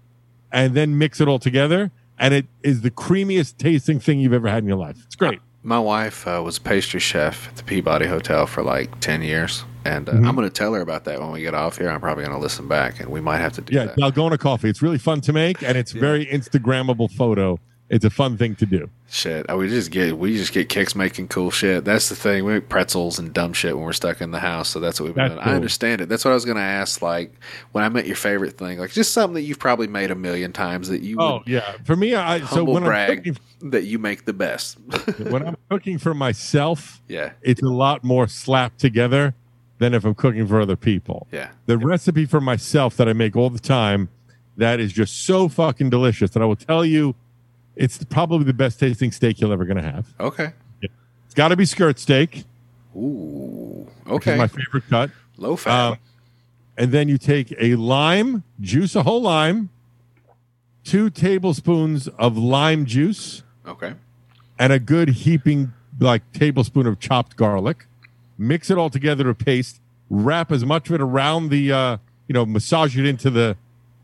and then mix it all together. And it is the creamiest tasting thing you've ever had in your life. It's great. My wife uh, was a pastry chef at the Peabody Hotel for like 10 years. And uh, Mm-hmm. I'm going to tell her about that when we get off here. I'm probably going to listen back, and we might have to do Yeah, that. Dalgona coffee. It's really fun to make and it's very Instagrammable photo. It's a fun thing to do. Shit, uh, we just get we just get kicks making cool shit. That's the thing. We make pretzels and dumb shit when we're stuck in the house. So that's what we've been doing. cool. I understand it. That's what I was going to ask. Like when I met your favorite thing, like just something that you've probably made a million times that you Oh yeah. For me, I so when I'm brag cooking that you make the best. when I'm cooking for myself, yeah, it's a lot more slapped together than if I'm cooking for other people. yeah. The recipe for myself that I make all the time that is just so fucking delicious that I will tell you it's probably the best tasting steak you're ever going to have. Okay. It's got to be skirt steak, Ooh. Okay. my favorite cut. Low fat. Um, and then you take a lime, juice a whole lime, two tablespoons of lime juice, okay. and a good heaping like tablespoon of chopped garlic. Mix it all together to paste. Wrap as much of it around the, uh, you know, massage it into the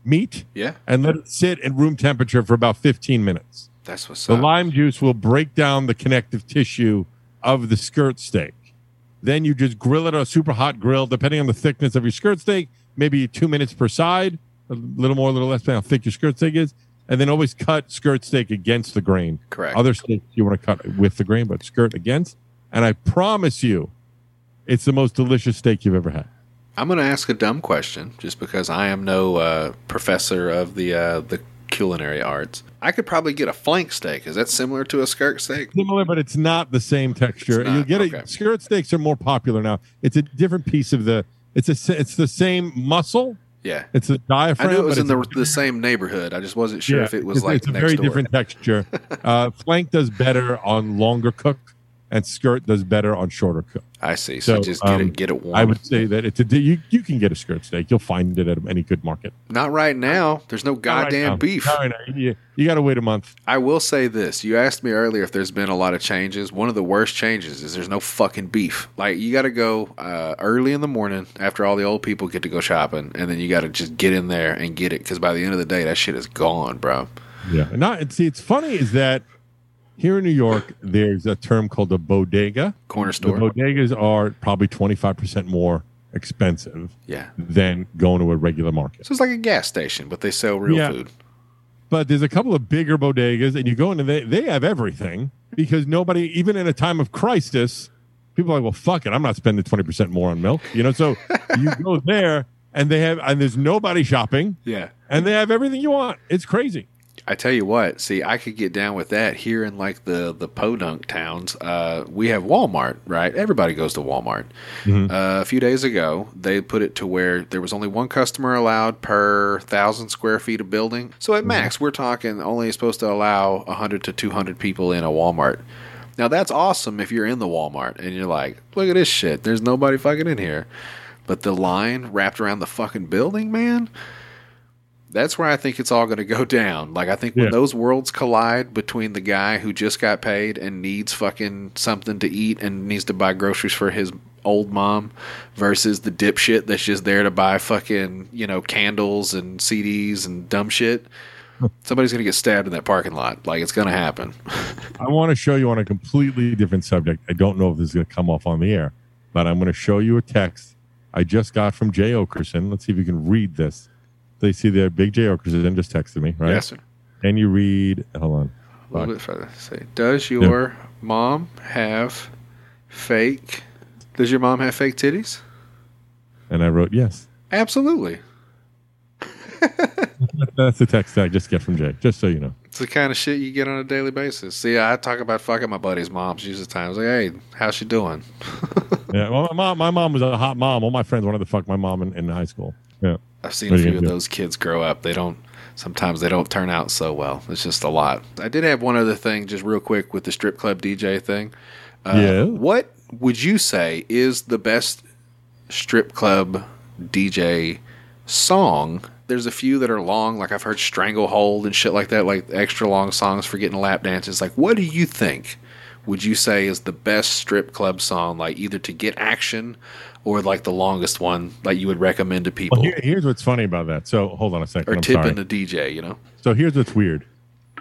meat, Yeah. and let it sit at room temperature for about 15 minutes. That's what's The up. lime juice will break down the connective tissue of the skirt steak. Then you just grill it on a super hot grill, depending on the thickness of your skirt steak, maybe two minutes per side, a little more, a little less, depending on how thick your skirt steak is. And then always cut skirt steak against the grain. Correct. Other steaks you want to cut with the grain, but skirt against. And I promise you, it's the most delicious steak you've ever had. I'm going to ask a dumb question, just because I am no uh, professor of the uh, the culinary arts. I could probably get a flank steak. Is that similar to a skirt steak? similar, but it's not the same texture. You get okay. it. Skirt steaks are more popular now. It's a different piece of the. It's a. It's the same muscle. Yeah. It's a diaphragm. I knew it was in the, the same neighborhood. I just wasn't sure yeah, if it was it's, like it's a very door. different texture. uh, flank does better on longer cook, and skirt does better on shorter cook. I see. So, So, just get um, it get it warm. I would say that it's a. You you can get a skirt steak. You'll find it at any good market. Not right now. There's no Not right goddamn beef. Right. You, you got to wait a month. I will say this. You asked me earlier if there's been a lot of changes. One of the worst changes is there's no fucking beef. Like you got to go uh, early in the morning after all the old people get to go shopping, and then you got to just get in there and get it because by the end of the day, that shit is gone, bro. Yeah. And not. See, it's funny is that here in New York, there's a term called a bodega. Corner The store. bodegas are probably 25% more expensive Yeah. than going to a regular market. So it's like a gas station, but they sell real Yeah. food. But there's a couple of bigger bodegas, and you go in and they, they have everything because nobody, even in a time of crisis, people are like, well, fuck it, I'm not spending 20% more on milk. You know, so you go there and they have, and there's nobody shopping Yeah. and they have everything you want. It's crazy. I tell you what, see, I could get down with that here in like the the podunk towns. Uh, we have Walmart, right? Everybody goes to Walmart. Uh, a few days ago, they put it to where there was only one customer allowed per thousand square feet of building. So at max, we're talking only supposed to allow hundred to two hundred people in a Walmart. Now that's awesome if you're in the Walmart and you're like, look at this shit. There's nobody fucking in here. But the line wrapped around the fucking building, man that's where I think it's all going to go down. Like I think when Yeah. those worlds collide between the guy who just got paid and needs fucking something to eat and needs to buy groceries for his old mom versus the dipshit that's just there to buy fucking, you know, candles and CDs and dumb shit. Somebody's going to get stabbed in that parking lot. Like it's going to happen. I want to show you on a completely different subject. I don't know if this is going to come off on the air, but I'm going to show you a text I just got from Jay Oakerson. Let's see if you can read this. They see there, Big Jay Oakerson just texted me, right? Yes, sir. And you read, hold on. A little bit further. Say, does your mom have fake? Does your mom have fake titties? And I wrote, yes. Absolutely. That's the text I just get from Jay, just so you know. It's the kind of shit you get on a daily basis. See, I talk about fucking my buddy's moms usually times. Like, hey, how's she doing? Yeah, well, my mom, my mom was a hot mom. All my friends wanted to fuck my mom in, in high school. Yeah. I've seen a few of do? those kids grow up. They don't. Sometimes they don't turn out so well. It's just a lot. I did have one other thing, just real quick, with the strip club DJ thing. Uh, Yeah. What would you say is the best strip club DJ song? There's a few that are long, like I've heard Stranglehold and shit like that, like extra long songs for getting lap dances. Like, what do you think? Would you say is the best strip club song, like either to get action or like the longest one, that you would recommend to people, Well, here, here's what's funny about that. So hold on a second. or I'm sorry. tipping the DJ? You know? So here's what's weird.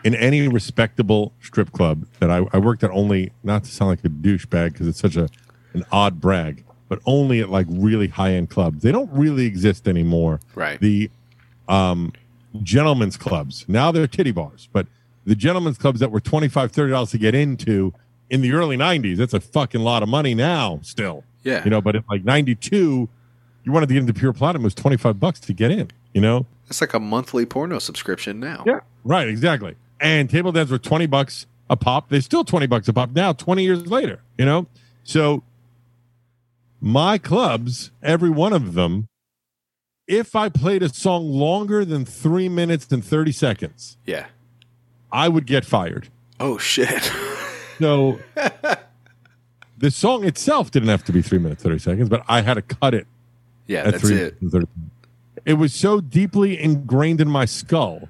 In any respectable strip club that I, I worked at only, not to sound like a douchebag because it's such a an odd brag, but only at like really high end clubs. They don't really exist anymore. Right. The um, gentlemen's clubs. Now they're titty bars, but the gentlemen's clubs that were 25 $30 to get into in the early 90s, that's a fucking lot of money now still. Yeah. You know, but in like 92, you wanted to get into Pure Platinum, it was 25 bucks to get in, you know? It's like a monthly porno subscription now. Yeah. Right, exactly. And table dance were 20 bucks a pop. They're still 20 bucks a pop now, 20 years later, you know? So my clubs, every one of them, if I played a song longer than three minutes and 30 seconds, Yeah. I would get fired. Oh shit. So the song itself didn't have to be three minutes, 30 seconds, but I had to cut it yeah, that's it. 30 It was so deeply ingrained in my skull.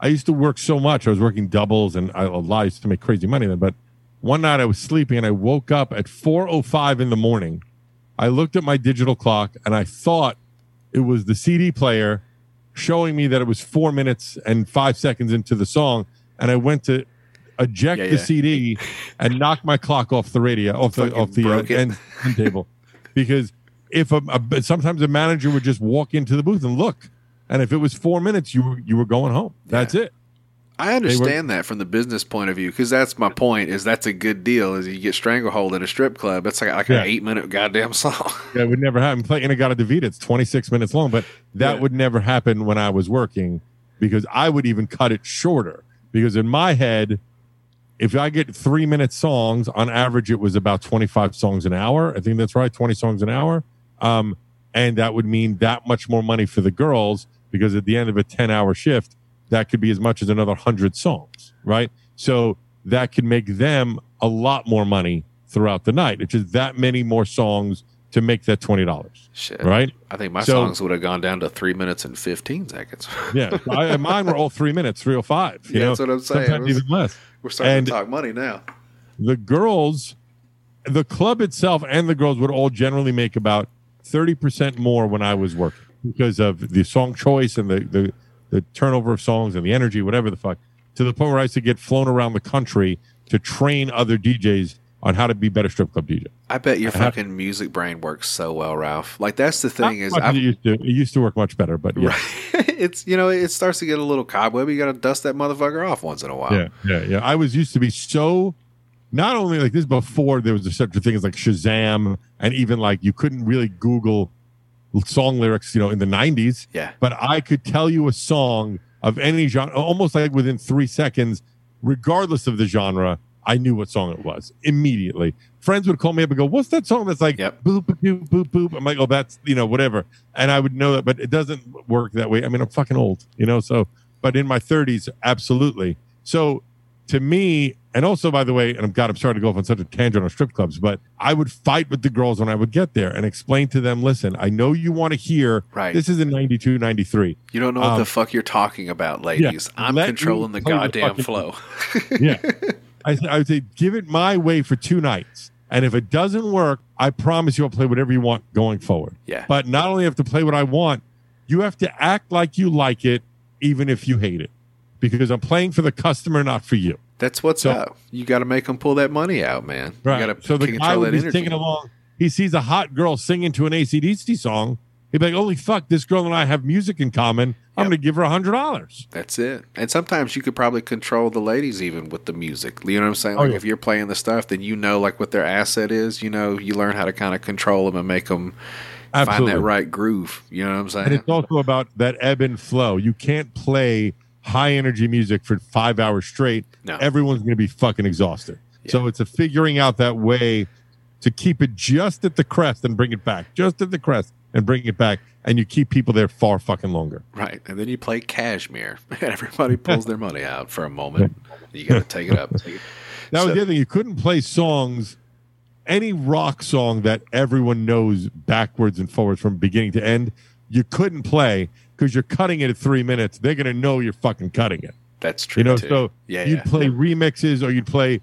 I used to work so much. I was working doubles and I, I used to make crazy money then. But one night I was sleeping and I woke up at 4.05 in the morning. I looked at my digital clock and I thought it was the CD player showing me that it was four minutes and five seconds into the song. And I went to eject Yeah, the yeah. CD and knock my clock off the radio, off the, off the uh, end, end table. Because if a, a sometimes a manager would just walk into the booth and look, and if it was four minutes, you were you were going home. That's it. I understand that from the business point of view because that's my point. Is that's a good deal? Is you get stranglehold at a strip club? It's like like Yeah. an eight minute goddamn song. That would never happen. Play In-A-Gadda-Da-Vida. It's 26 minutes long, but that Yeah. would never happen when I was working because I would even cut it shorter. Because in my head, if I get three minute songs, on average, it was about 25 songs an hour. I think that's right, 20 songs an hour. Um, and that would mean that much more money for the girls because at the end of a 10 hour shift, that could be as much as another 100 songs, right? So that could make them a lot more money throughout the night. It's just that many more songs to make that $20, Shit. right? I think my So- songs would have gone down to three minutes and fifteen seconds. Yeah. I, mine were all three minutes, 305. You Yeah, know, that's what I'm saying. Sometimes was- even less. We're starting And- to talk money now. the girls, the club itself and the girls would all generally make about 30% more when I was working because of the song choice and the, the, the turnover of songs and the energy, whatever the fuck, to the point where I used to get flown around the country to train other DJs on how to be better strip club DJ. I bet your have- fucking music brain works so well, Ralph. Like that's the thing is, Not much I've, it used to. It used to work much better, but yeah, it's you know it starts to get a little cobwebby. You got to dust that motherfucker off once in a while. yeah, yeah, yeah. I was used to be so. Not only like this before there was such a thing as like Shazam, and even like you couldn't really Google song lyrics, you know, in the '90s. Yeah. but I could tell you a song of any genre, almost like within three seconds, regardless of the genre. I knew what song it was immediately. Friends would call me up and go, "What's that song?" That's like Yep. boop boop boop boop. I'm like, "Oh, that's you know whatever," and I would know that, but it doesn't work that way. I mean, I'm fucking old, you know. So, but in my 30s, absolutely. So, to me, and also by the way, and I'm God, I'm sorry to go off on such a tangent on strip clubs, but I would fight with the girls when I would get there and explain to them, "Listen, I know you want to hear. Right. This is in 92, 93. You don't know what Um, the fuck you're talking about, ladies. I'm controlling the play the goddamn fucking- flow. yeah. I, I would say, give it my way for two nights. And if it doesn't work, I promise you I'll play whatever you want going forward. Yeah. But not only have to play what I want, you have to act like you like it, even if you hate it. Because I'm playing for the customer, not for you. That's what's So- up. You got to make them pull that money out, man. Right. You got to so the guy that energy. singing along. He sees a hot girl singing to an ACDC song. He'd be like, holy fuck, this girl and I have music in common. I'm Yep. going to give her a $100. That's it. And sometimes you could probably control the ladies even with the music. You know what I'm saying? Oh, Like yeah. if you're playing the stuff, then you know like what their asset is. You know, you learn how to kind of control them and make them find that right groove. You know what I'm saying? And it's also about that ebb and flow. You can't play high energy music for five hours straight. No. Everyone's going to be fucking exhausted. So it's a figuring out that way to keep it just at the crest and bring it back, just at the crest and bring it back. And you keep people there far fucking longer. Right. And then you play Kashmir and everybody pulls their money out for a moment. You got to take it up. Take it. That So- was the other thing. You couldn't play songs, any rock song that everyone knows backwards and forwards from beginning to end. You couldn't play because you're cutting it at three minutes. They're going to know you're fucking cutting it. That's true. you know too. so yeah, you'd yeah. play remixes or you'd play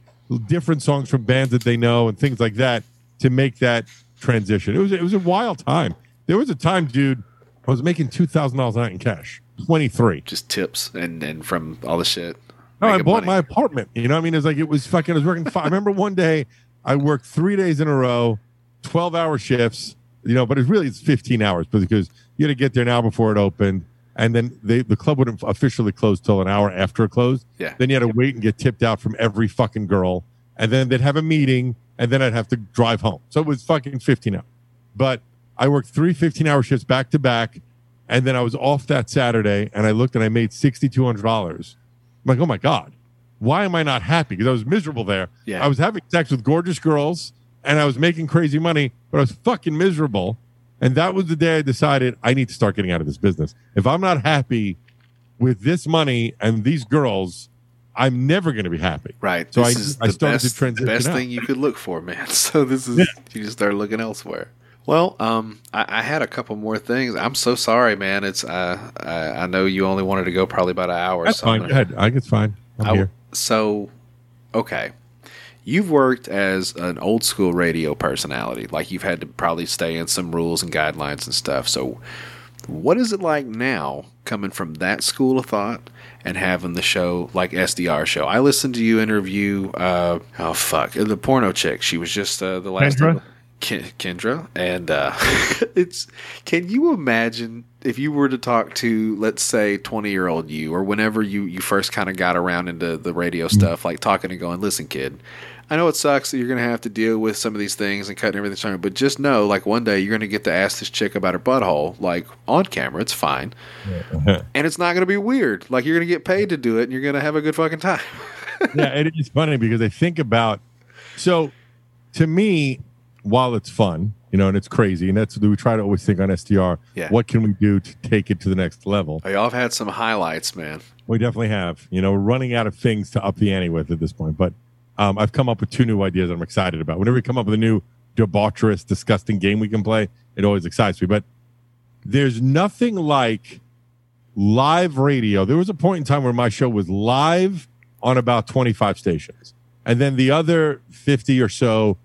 different songs from bands that they know and things like that to make that transition it was it was a wild time there was a time dude i was making $2000 a night in cash 23 just tips and and from all the shit. no i bought money. my apartment you know what i mean it was like it was fucking i was working five, i remember one day i worked three days in a row 12 hour shifts you know but it's really it's 15 hours because you had to get there an hour before it opened and then they, the club wouldn't officially close till an hour after it closed Yeah. then you had to wait and get tipped out from every fucking girl. And then they'd have a meeting and then I'd have to drive home. So it was fucking 15 hours. But I worked three 15 hour shifts back to back. And then I was off that Saturday and I looked and I made $6,200. I'm like, oh my God, why am I not happy? Because I was miserable there. Yeah. I was having sex with gorgeous girls and I was making crazy money, but I was fucking miserable. And that was the day I decided I need to start getting out of this business. If I'm not happy with this money and these girls, I'm never going to be happy. Right. So this I- is I the started to best, transition best out. thing you could look for, man. So this is Yeah. you just start looking elsewhere. Well, um, I, I had a couple more things. I'm so sorry, man. It's uh, I, I know you only wanted to go probably about an hour. That's so I'm fine. gonna- Go ahead. I think it's fine. I'm I- here. so, okay. You've worked as an old school radio personality. Like you've had to probably stay in some rules and guidelines and stuff. So, what is it like now coming from that school of thought and having the show like SDR show? I listened to you interview, uh, oh fuck, the porno chick. She was just uh, the last Kendra? Ken- Kendra, and uh, it's. Can you imagine if you were to talk to, let's say, twenty year old you, or whenever you you first kind of got around into the radio stuff, like talking and going, listen, kid. I know it sucks that you're going to have to deal with some of these things and cutting everything short, but just know, like one day you're going to get to ask this chick about her butthole, like on camera. It's fine, and it's not going to be weird. Like you're going to get paid to do it, and you're going to have a good fucking time. yeah, it is funny because I think about so to me, while it's fun, you know, and it's crazy, and that's we try to always think on SDR, Yeah. what can we do to take it to the next level? Y'all have had some highlights, man. We definitely have. You know, we're running out of things to up the ante with at this point. But um, I've come up with two new ideas that I'm excited about. Whenever we come up with a new debaucherous, disgusting game we can play, it always excites me. But there's nothing like live radio. There was a point in time where my show was live on about 25 stations. And then the other 50 or so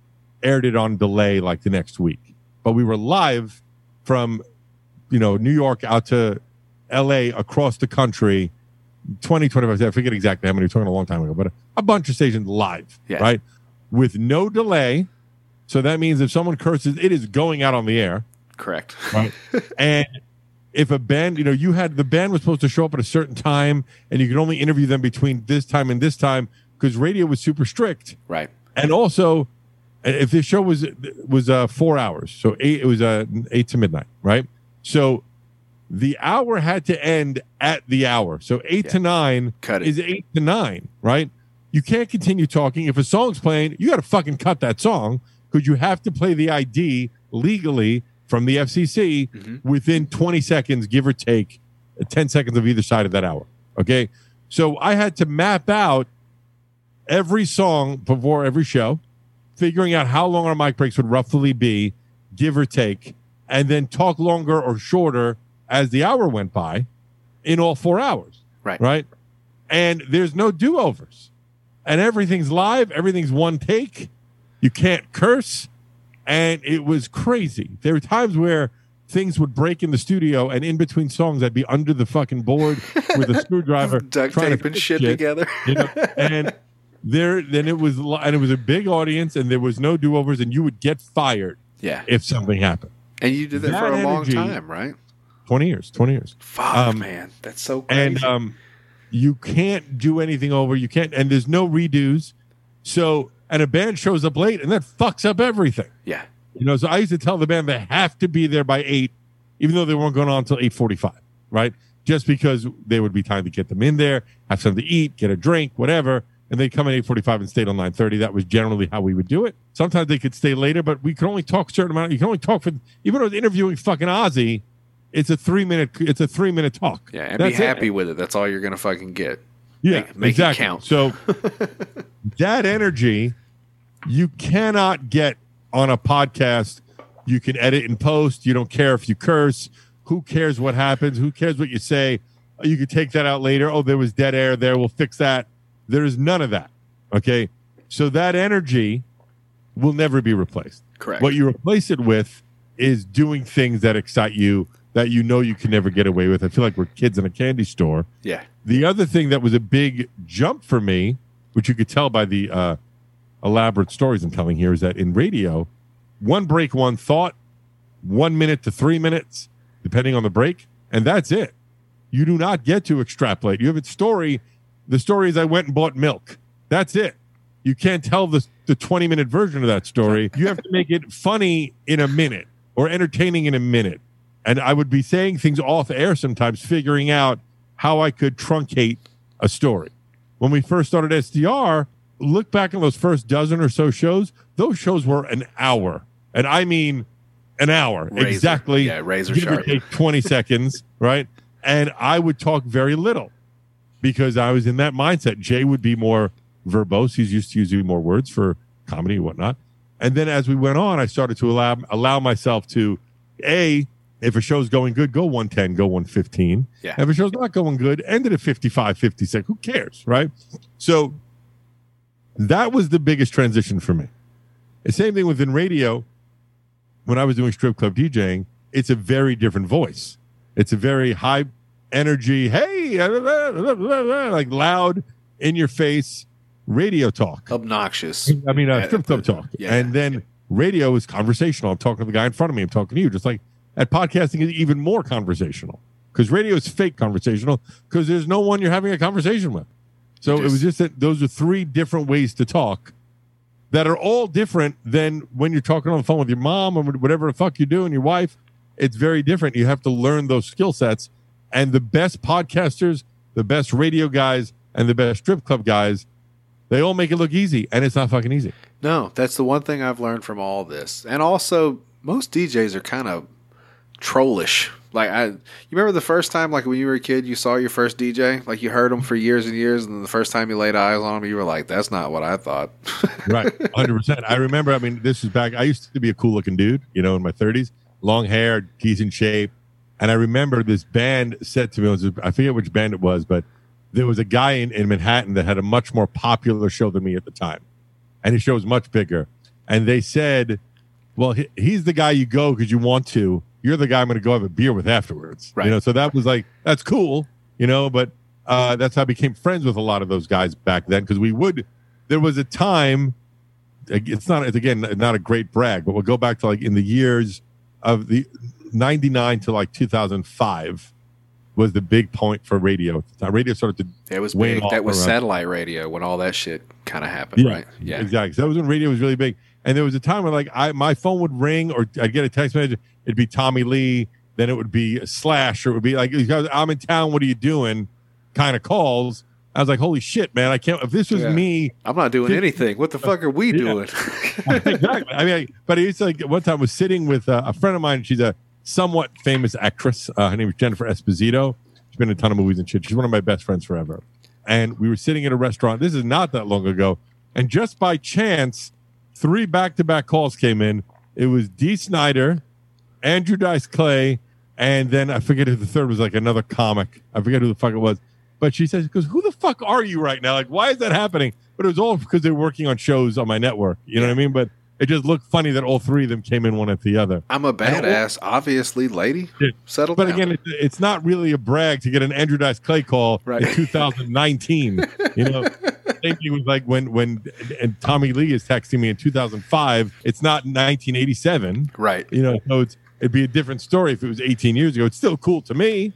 aired it on delay like the next week. But we were live from, you know, New York out to LA across the country 20, 25, I forget exactly how many, we were talking a long time ago, but a, a bunch of stations live, Yeah. right? with no delay. So that means if someone curses, it is going out on the air. Correct. Right. and if a band, you know, you had the band was supposed to show up at a certain time and you could only interview them between this time and this time because radio was super strict. Right. And also, if the show was was uh, four hours, so eight, it was uh, eight to midnight, right? So the hour had to end at the hour. So eight to nine Cut it. is eight to nine, right? You can't continue talking. If a song's playing, you got to fucking cut that song because you have to play the ID legally from the FCC Mm-hmm. within 20 seconds, give or take uh, 10 seconds of either side of that hour. Okay. So I had to map out every song before every show, figuring out how long our mic breaks would roughly be, give or take, and then talk longer or shorter as the hour went by in all four hours. Right. Right. And there's no do overs. And everything's live, everything's one take. You can't curse. And it was crazy. There were times where things would break in the studio, and in between songs, I'd be under the fucking board with a screwdriver, Duct tape and shit together. you know, and there then it was and it was a big audience and there was no do-overs and you would get fired Yeah. if something happened And you did that, That for a long time, right? 20 years 20 years Fuck, Um, man. That's so crazy. and um you can't do anything over you can't and there's no redos so and a band shows up late and that fucks up everything yeah. you know so i used to tell the band they have to be there by 8 even though they weren't going on until 8.45 right just because there would be time to get them in there have something to eat get a drink whatever and they'd come at 8.45 and stay till 9.30 that was generally how we would do it sometimes they could stay later but we could only talk a certain amount you can only talk for even though I was interviewing fucking ozzy it's a three minute it's a three minute talk Yeah. And That's be it. happy with it. That's all you're going to fucking get. Yeah, Make- make it count. So that energy you cannot get on a podcast. You can edit and post. You don't care if you curse. Who cares what happens? Who cares what you say? You could take that out later. Oh, there was dead air there. We'll fix that. There's none of that. Okay. So that energy will never be replaced. Correct. What you replace it with is doing things that excite you that you know you can never get away with. I feel like we're kids in a candy store. Yeah. The other thing that was a big jump for me, which you could tell by the uh, elaborate stories I'm telling here, is that in radio, one break, one thought, one minute to three minutes, depending on the break, and that's it. You do not get to extrapolate. You have a story. The story is I went and bought milk. That's it. You can't tell the, the 20 minute version of that story. You have to make it funny in a minute or entertaining in a minute. And I would be saying things off air sometimes, figuring out how I could truncate a story. When we first started SDR, look back on those first dozen or so shows, those shows were an hour. And I mean an hour. Razor. Exactly. Yeah, razor sharp. take 20 seconds, right? And I would talk very little because I was in that mindset. Jay would be more verbose. He's used to using more words for comedy and whatnot. And then as we went on, I started to allow allow myself to a if a show's going good, go 110, go 115. Yeah. If a show's not going good, end it at 55, 56. Who cares, right? So that was the biggest transition for me. The same thing within radio. When I was doing strip club DJing, it's a very different voice. It's a very high energy, hey, like loud, in your face radio talk. Obnoxious. I mean, uh, strip club talk. yeah. And then radio is conversational. I'm talking to the guy in front of me. I'm talking to you. Just like at podcasting is even more conversational because radio is fake conversational because there's no one you're having a conversation with. So it was just that those are three different ways to talk that are all different than when you're talking on the phone with your mom or whatever the fuck you're doing, your wife. It's very different. You have to learn those skill sets. And the best podcasters, the best radio guys, and the best strip club guys, they all make it look easy, and it's not fucking easy. No, that's the one thing I've learned from all this. And also, most DJs are kind of trollish. Like I, you remember the first time, like when you were a kid, you saw your first DJ, like you heard him for years and years, and then the first time you laid eyes on him, you were like, "That's not what I thought." Right, hundred percent. I remember. I mean, this is back. I used to be a cool looking dude, you know, in my thirties, long hair, decent shape, and I remember this band said to me, was, I forget which band it was, but there was a guy in, in Manhattan that had a much more popular show than me at the time, and his show was much bigger. And they said, "Well, he, he's the guy you go because you want to. You're the guy I'm going to go have a beer with afterwards." Right. You know, so that was like that's cool, you know. But uh, that's how I became friends with a lot of those guys back then because we would. There was a time it's not it's again not a great brag, but we'll go back to like in the years of the 99 to like 2005 was the big point for radio. Radio started to It was big. That was around- satellite radio when all that shit kind of happened, right? Yeah. exactly. So that was when radio was really big. And there was a time when like I my phone would ring or I'd get a text message. It'd be Tommy Lee. Then it would be a slash or it would be like I'm in town. What are you doing? Kind of calls. I was like, holy shit, man! I can't. If this was Yeah. me, I'm not doing anything. What the fuck are we Yeah. doing? exactly. I mean, I, but it's like one time I was sitting with uh, a friend of mine. And she's a somewhat famous actress. Uh, her name is Jennifer Esposito. She's been in a ton of movies and shit. She's one of my best friends forever. And we were sitting at a restaurant. This is not that long ago. And just by chance, three back to back calls came in. It was Dee Snider, Andrew Dice Clay, and then I forget who the third was, like another comic. I forget who the fuck it was. But she says, "Because who the fuck are you right now? Like, why is that happening?" But it was all because they're working on shows on my network. You know what I mean? But it just looked funny that all three of them came in one after the other. I'm a badass, obviously, lady. Yeah. Settle But down. again, it, it's not really a brag to get an Andrew Dice Clay call Right. in 2019. you know, same thing was like when when and Tommy Lee is texting me in 2005. It's not 1987. right. You know, so it's it'd be a different story if it was 18 years ago. It's still cool to me,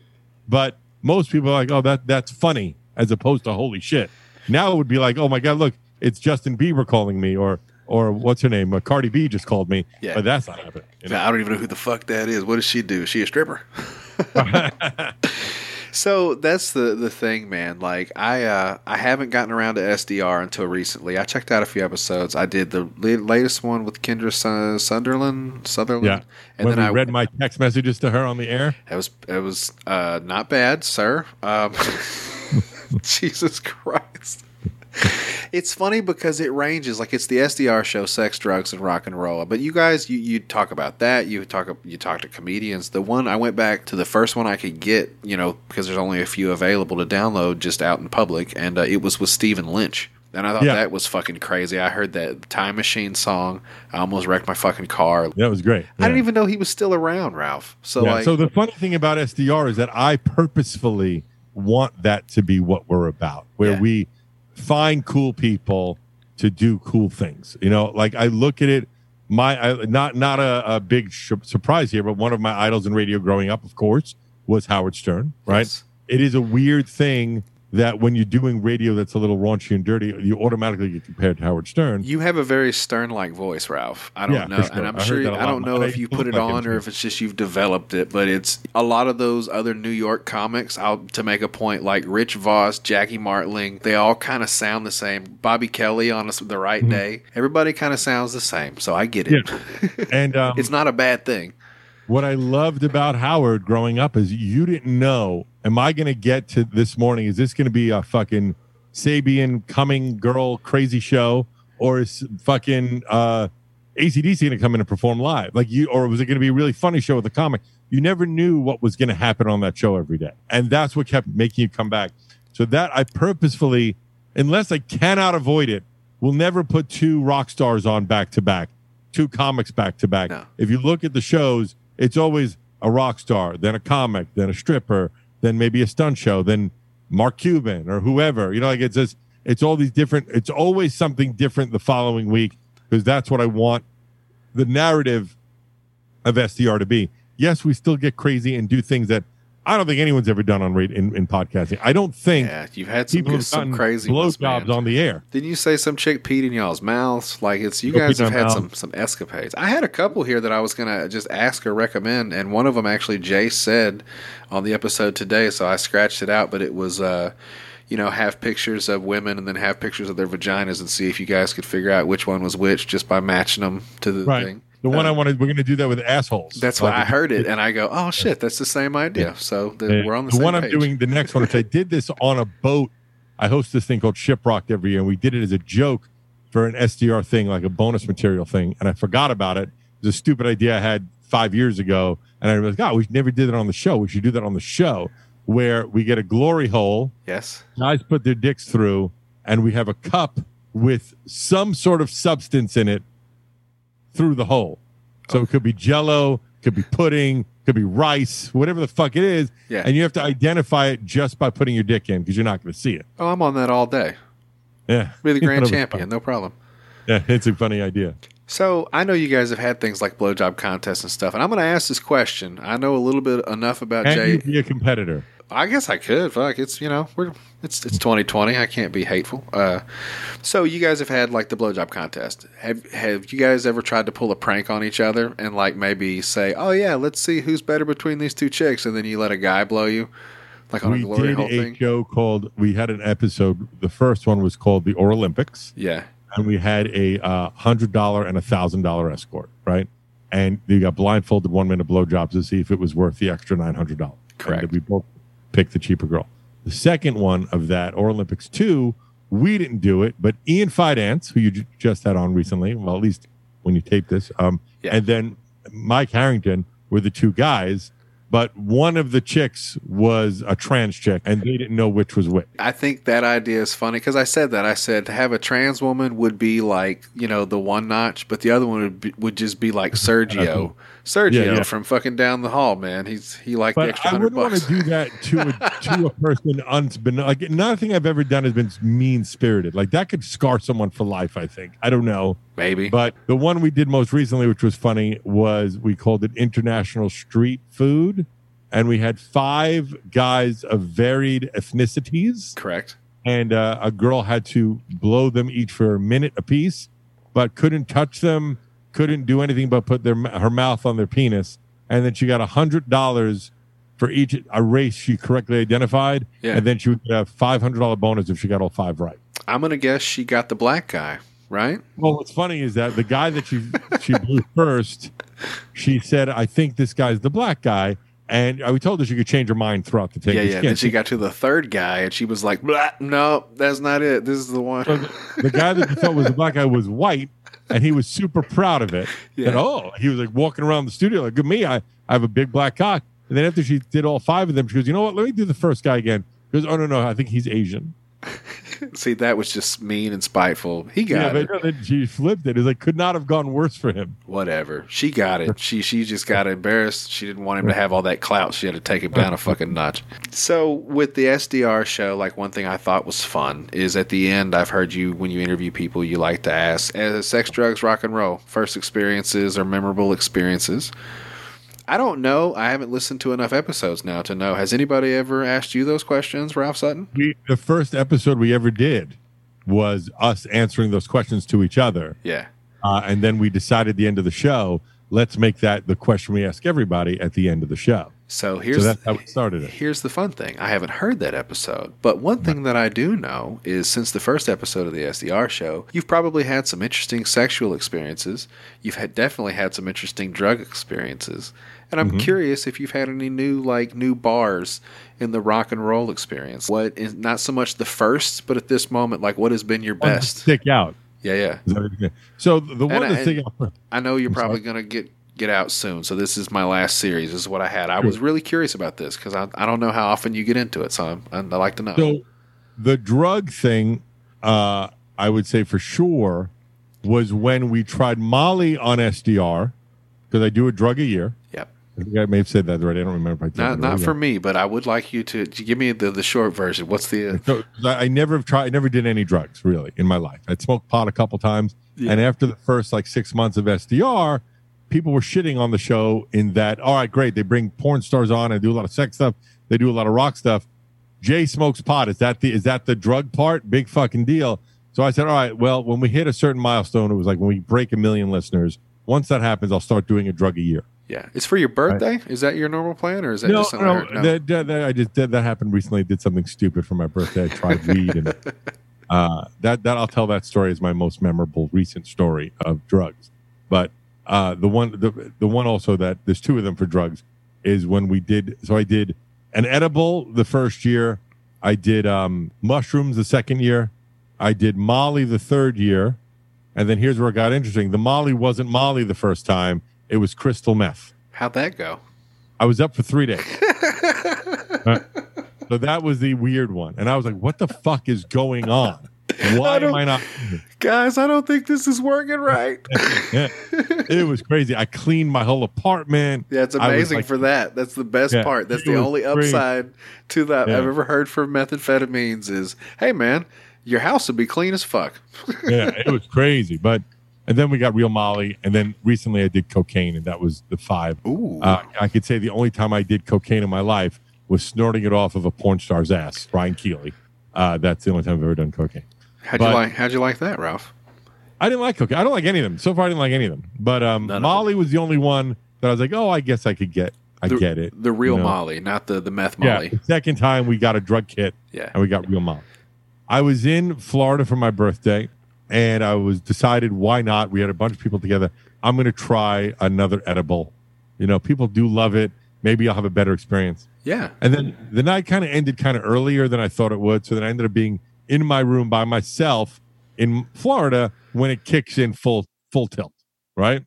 but most people are like, oh, that that's funny, as opposed to holy shit. Now it would be like, oh my god, look, it's Justin Bieber calling me, or or what's her name, uh, Cardi B just called me. Yeah. but that's not happening. You know? I don't even know who the fuck that is. What does she do? Is she a stripper? so that's the the thing, man. Like I uh, I haven't gotten around to SDR until recently. I checked out a few episodes. I did the latest one with Kendra Sun- Sunderland. Sutherland. Yeah. And when then I read my text messages to her on the air. It was it was uh, not bad, sir. Um, Jesus Christ. It's funny because it ranges like it's the SDR show, sex, drugs, and rock and roll. But you guys, you, you talk about that. You talk you talk to comedians. The one I went back to the first one I could get, you know, because there's only a few available to download just out in public, and uh, it was with Stephen Lynch. And I thought Yeah. that was fucking crazy. I heard that Time Machine song. I almost wrecked my fucking car. That was great. I didn't even know he was still around, Ralph. So Yeah, like, so the funny thing about SDR is that I purposefully want that to be what we're about, where Yeah. we find cool people to do cool things. You know, like I look at it, my I, not not a, a big sh- surprise here, but one of my idols in radio growing up, of course, was Howard Stern. Right? Yes. It is a weird thing that when you're doing radio that's a little raunchy and dirty, you automatically get compared to Howard Stern. You have a very stern-like voice, Ralph. I don't Yeah, know, sure. and I'm I sure a I don't know if you put it like him, on or if it's just you've developed it. But it's a lot of those other New York comics. I'll to make a point, like Rich Voss, Jackie Martling. They all kind of sound the same. Bobby Kelly on the right day. Everybody kind of sounds the same. So I get it. Mm-hmm. Yeah. And um, it's not a bad thing. What I loved about Howard growing up is you didn't know, am I going to get to this morning? Is this going to be a fucking Sybian coming girl crazy show? Or is fucking uh, ACDC going to come in and perform live? Like you, or was it going to be a really funny show with a comic? You never knew what was going to happen on that show every day. And that's what kept making you come back. So that I purposefully, unless I cannot avoid it, will never put two rock stars on back to back, two comics back to back. If you look at the shows, it's always a rock star, then a comic, then a stripper, then maybe a stunt show, then Mark Cuban or whoever. You know, like it's just it's all these different. It's always something different the following week because that's what I want the narrative of SDR to be. Yes, we still get crazy and do things that I don't think anyone's ever done on rate in, in podcasting. I don't think Yeah, you've had some people have some crazy blowjobs on the air. Didn't you say some chick peed in y'all's mouths? Like it's you guys have had some some escapades. I had a couple here that I was gonna just ask or recommend, and one of them actually Jay said on the episode today, so I scratched it out. But it was uh, you know, have pictures of women and then have pictures of their vaginas and see if you guys could figure out which one was which just by matching them to the Right. thing. The one Uh, I wanted, we're going to do that with assholes. That's why Like, I heard it, and I go, "Oh shit, that's the same idea." So the, we're on the, same one page. I'm doing, the next one, which I did this on a boat. I host this thing called Shiprocked every year, and we did it as a joke for an SDR thing, like a bonus material thing. And I forgot about it. It was a stupid idea I had five years ago. And I realized, God, we never did it on the show. We should do that on the show where we get a glory hole, Yes. guys put their dicks through, and we have a cup with some sort of substance in it through the hole. So it could be jello, could be pudding, could be rice, whatever the fuck it is. Yeah. And you have to identify it just by putting your dick in because you're not going to see it. Oh, I'm on that all day. Yeah. Be the grand champion, no problem. Yeah, it's a funny idea. So I know you guys have had things like blowjob contests and stuff, and I'm going to ask this question. I know a little bit enough about Can Jay. you be a competitor? I guess I could. Fuck, it's you know we're it's it's 2020. I can't be hateful. Uh, so you guys have had like the blowjob contest. Have have you guys ever tried to pull a prank on each other and like maybe say, oh yeah, let's see who's better between these two chicks, and then you let a guy blow you, like on we a glory did hole a thing. show called. We had an episode. The first one was called the Olympics, Yeah, and we had a uh, hundred dollar and a thousand dollar escort, right? And you got blindfolded one minute blowjobs to see if it was worth the extra nine hundred dollars. Correct. And we both picked the cheaper girl. The second one of that, Or Olympics two, we didn't do it, but Ian Fidance, who you ju- just had on recently, well, at least when you tape this, um, Yeah. and then Mike Harrington were the two guys. But one of the chicks was a trans chick, and they didn't know which was which. I think that idea is funny because I said that I said to have a trans woman would be like you know the one notch, but the other one would be, would just be like Sergio, Sergio Yeah, yeah. from fucking down the hall, man. He's he liked the But extra I wouldn't want to do that to a, to a person unbeknown. Like nothing I've ever done has been mean spirited. Like that could scar someone for life. I think. I don't know. Maybe. But the one we did most recently, which was funny, was we called it International Street Food, and we had five guys of varied ethnicities, Correct. and uh, a girl had to blow them each for a minute apiece, but couldn't touch them, couldn't do anything but put their her mouth on their penis, and then she got a hundred dollars for each a race she correctly identified, Yeah. and then she would get a five hundred dollar bonus if she got all five right. I'm gonna guess she got the black guy, right? Well, what's funny is that the guy that she she blew first, she said, "I think this guy's the black guy," and we told her she could change her mind throughout the tape. yeah, She yeah. Then she got to the third guy, and she was like, "No, that's not it. This is the one." the guy that we thought was the black guy was white, and he was super proud of it. Yeah. And oh, he was like walking around the studio like, "Good me, I, I have a big black cock." And then after she did all five of them, she goes, "You know what? Let me do the first guy again." She goes, "Oh no, no, I think he's Asian." See, that was just mean and spiteful. He Yeah, got it. but then she flipped it. It's like could not have gone worse for him. Whatever. She got it. She she just got embarrassed. She didn't want him to have all that clout. She had to take him down a fucking notch. So with the SDR show, like one thing I thought was fun is at the end I've heard you when you interview people you like to ask uh, sex, drugs, rock and roll, first experiences or memorable experiences. I don't know. I haven't listened to enough episodes now to know. Has anybody ever asked you those questions, Ralph Sutton? We, the first episode we ever did was us answering those questions to each other. Yeah. Uh, and then we decided at the end of the show, let's make that the question we ask everybody at the end of the show. So here's So that's how we started it. Here's the fun thing. I haven't heard that episode, but one thing that I do know is since the first episode of the SDR show, you've probably had some interesting sexual experiences. You've had definitely had some interesting drug experiences. And I'm curious if you've had any new like new bars in the rock and roll experience. What is not so much the first, but at this moment like what has been your best? Stick out. Yeah, yeah. Is that what you're- So the one And- that stick out. I know you're I'm probably going to get get out soon. So this is my last series. This is what I had. I was really curious about this because I, I don't know how often you get into it. So I'm, I'd like to know. So the drug thing, uh, I would say for sure, was when we tried Molly on SDR because I do a drug a year. I think I may have said that right. I don't remember if I did. Not not for me, but I would like you to, to give me the, the short version. What's the I I never have tried. I never did any drugs really in my life. I'd smoked pot a couple times, and after the first like six months of SDR, people were shitting on the show in that. All right, great. They bring porn stars on and do a lot of sex stuff. They do a lot of rock stuff. Jay smokes pot. Is that the is that the drug part? Big fucking deal. So I said, all right. Well, when we hit a certain milestone, it was like when we break a million listeners. Once that happens, I'll start doing a drug a year. Yeah? It's for your birthday. Is that your normal plan, or is that No, just something no. No. That, that, that- I just did that happened recently. I did something stupid for my birthday. I tried weed, and uh, that that I'll tell that story is my most memorable recent story of drugs. But uh, the one the the one also that there's two of them for drugs is when we did. So I did an edible the first year. I did um, mushrooms the second year. I did Molly the third year, and then here's where it got interesting. The Molly wasn't Molly the first time. It was crystal meth. How'd that go? I was up for three days. Uh, so that was the weird one. And I was like, what the fuck is going on? Why am I not? Guys, I don't think this is working right. Yeah. It was crazy. I cleaned my whole apartment. Yeah, it's amazing like- for that. That's the best Yeah, part. That's the only upside to that Yeah. I've ever heard for methamphetamines is, hey man, Your house would be clean as fuck. yeah, it was crazy. But and then we got real Molly, and then recently I did cocaine, and that was the five. Ooh. Uh, I could say the only time I did cocaine in my life was snorting it off of a porn star's ass, Brian Keeley. Uh, that's the only time I've ever done cocaine. how'd you like? How'd you like that, Ralph? I didn't like cocaine. I don't like any of them. So far, I didn't like any of them. But um, None of Molly was the only one that I was like, oh, I guess I could get. I The, get it. The real you know? Molly, not the the meth Yeah. Molly. The second time we got a drug kit Yeah. and we got real Molly. I was in Florida for my birthday and I was decided why not. We had a bunch of people together. I'm going to try another edible. You know, people do love it. Maybe I'll have a better experience. Yeah. And then the night kind of ended kind of earlier than I thought it would. So then I ended up being in my room by myself in Florida when it kicks in full full tilt, right?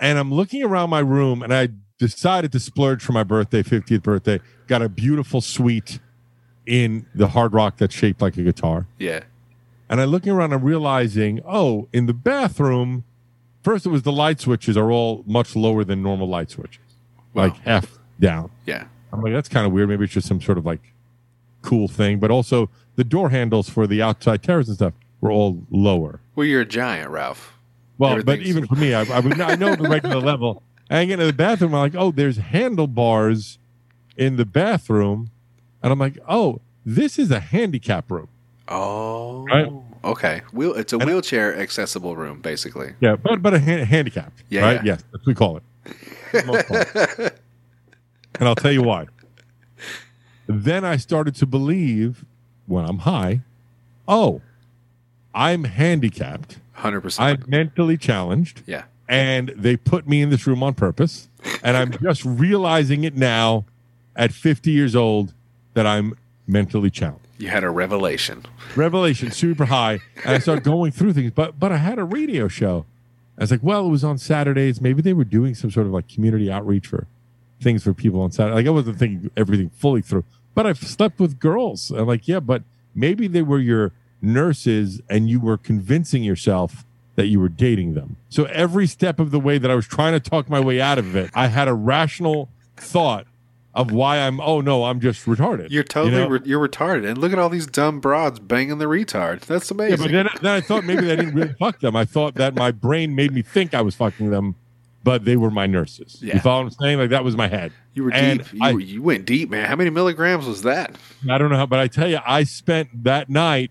And I'm looking around my room and I decided to splurge for my birthday, 50th birthday. Got a beautiful suite in the hard rock that's shaped like a guitar. Yeah. And I'm looking around I'm realizing, oh, in the bathroom, first it was the light switches are all much lower than normal light switches, like Wow. half down. Yeah. I'm like, that's kind of weird. Maybe it's just some sort of like cool thing. But also the door handles for the outside terrace and stuff were all lower. Well, you're a giant, Ralph. Well, but even for me, I, I, I know the regular level. And I get into the bathroom, I'm like, oh, there's handlebars in the bathroom. And I'm like, oh, this is a handicap room. Oh. Right. Okay. Wheel. It's a And- wheelchair accessible room, basically. Yeah, but but a ha- handicap. Yeah, Right? yeah. Yes, that's what we call it. For the most part. and I'll tell you why. Then I started to believe when I'm high, oh, I'm handicapped. Hundred percent. I'm mentally challenged. Yeah. and they put me in this room on purpose. And I'm just realizing it now at 50 years old that I'm mentally challenged. You had a revelation. Revelation super high. And I started going through things, but but I had a radio show. I was like, well, it was on Saturdays. Maybe they were doing some sort of like community outreach for things for people on Saturday. Like I wasn't thinking everything fully through, but I've slept with girls. I'm like, yeah, but maybe they were your nurses and you were convincing yourself that you were dating them. So every step of the way that I was trying to talk my way out of it, I had a rational thought of why I'm, oh no, I'm just retarded. You're totally You know? re- you're retarded. And look at all these dumb broads banging the retard. That's Yeah, amazing. but then, then I thought maybe I didn't really fuck them. I thought that my brain made me think I was fucking them, but they were my nurses. Yeah. You follow what I'm saying? Like that was my head. you were and deep. You, I- were- you went deep, man. How many milligrams was that? I don't know how, but I tell you, I spent that night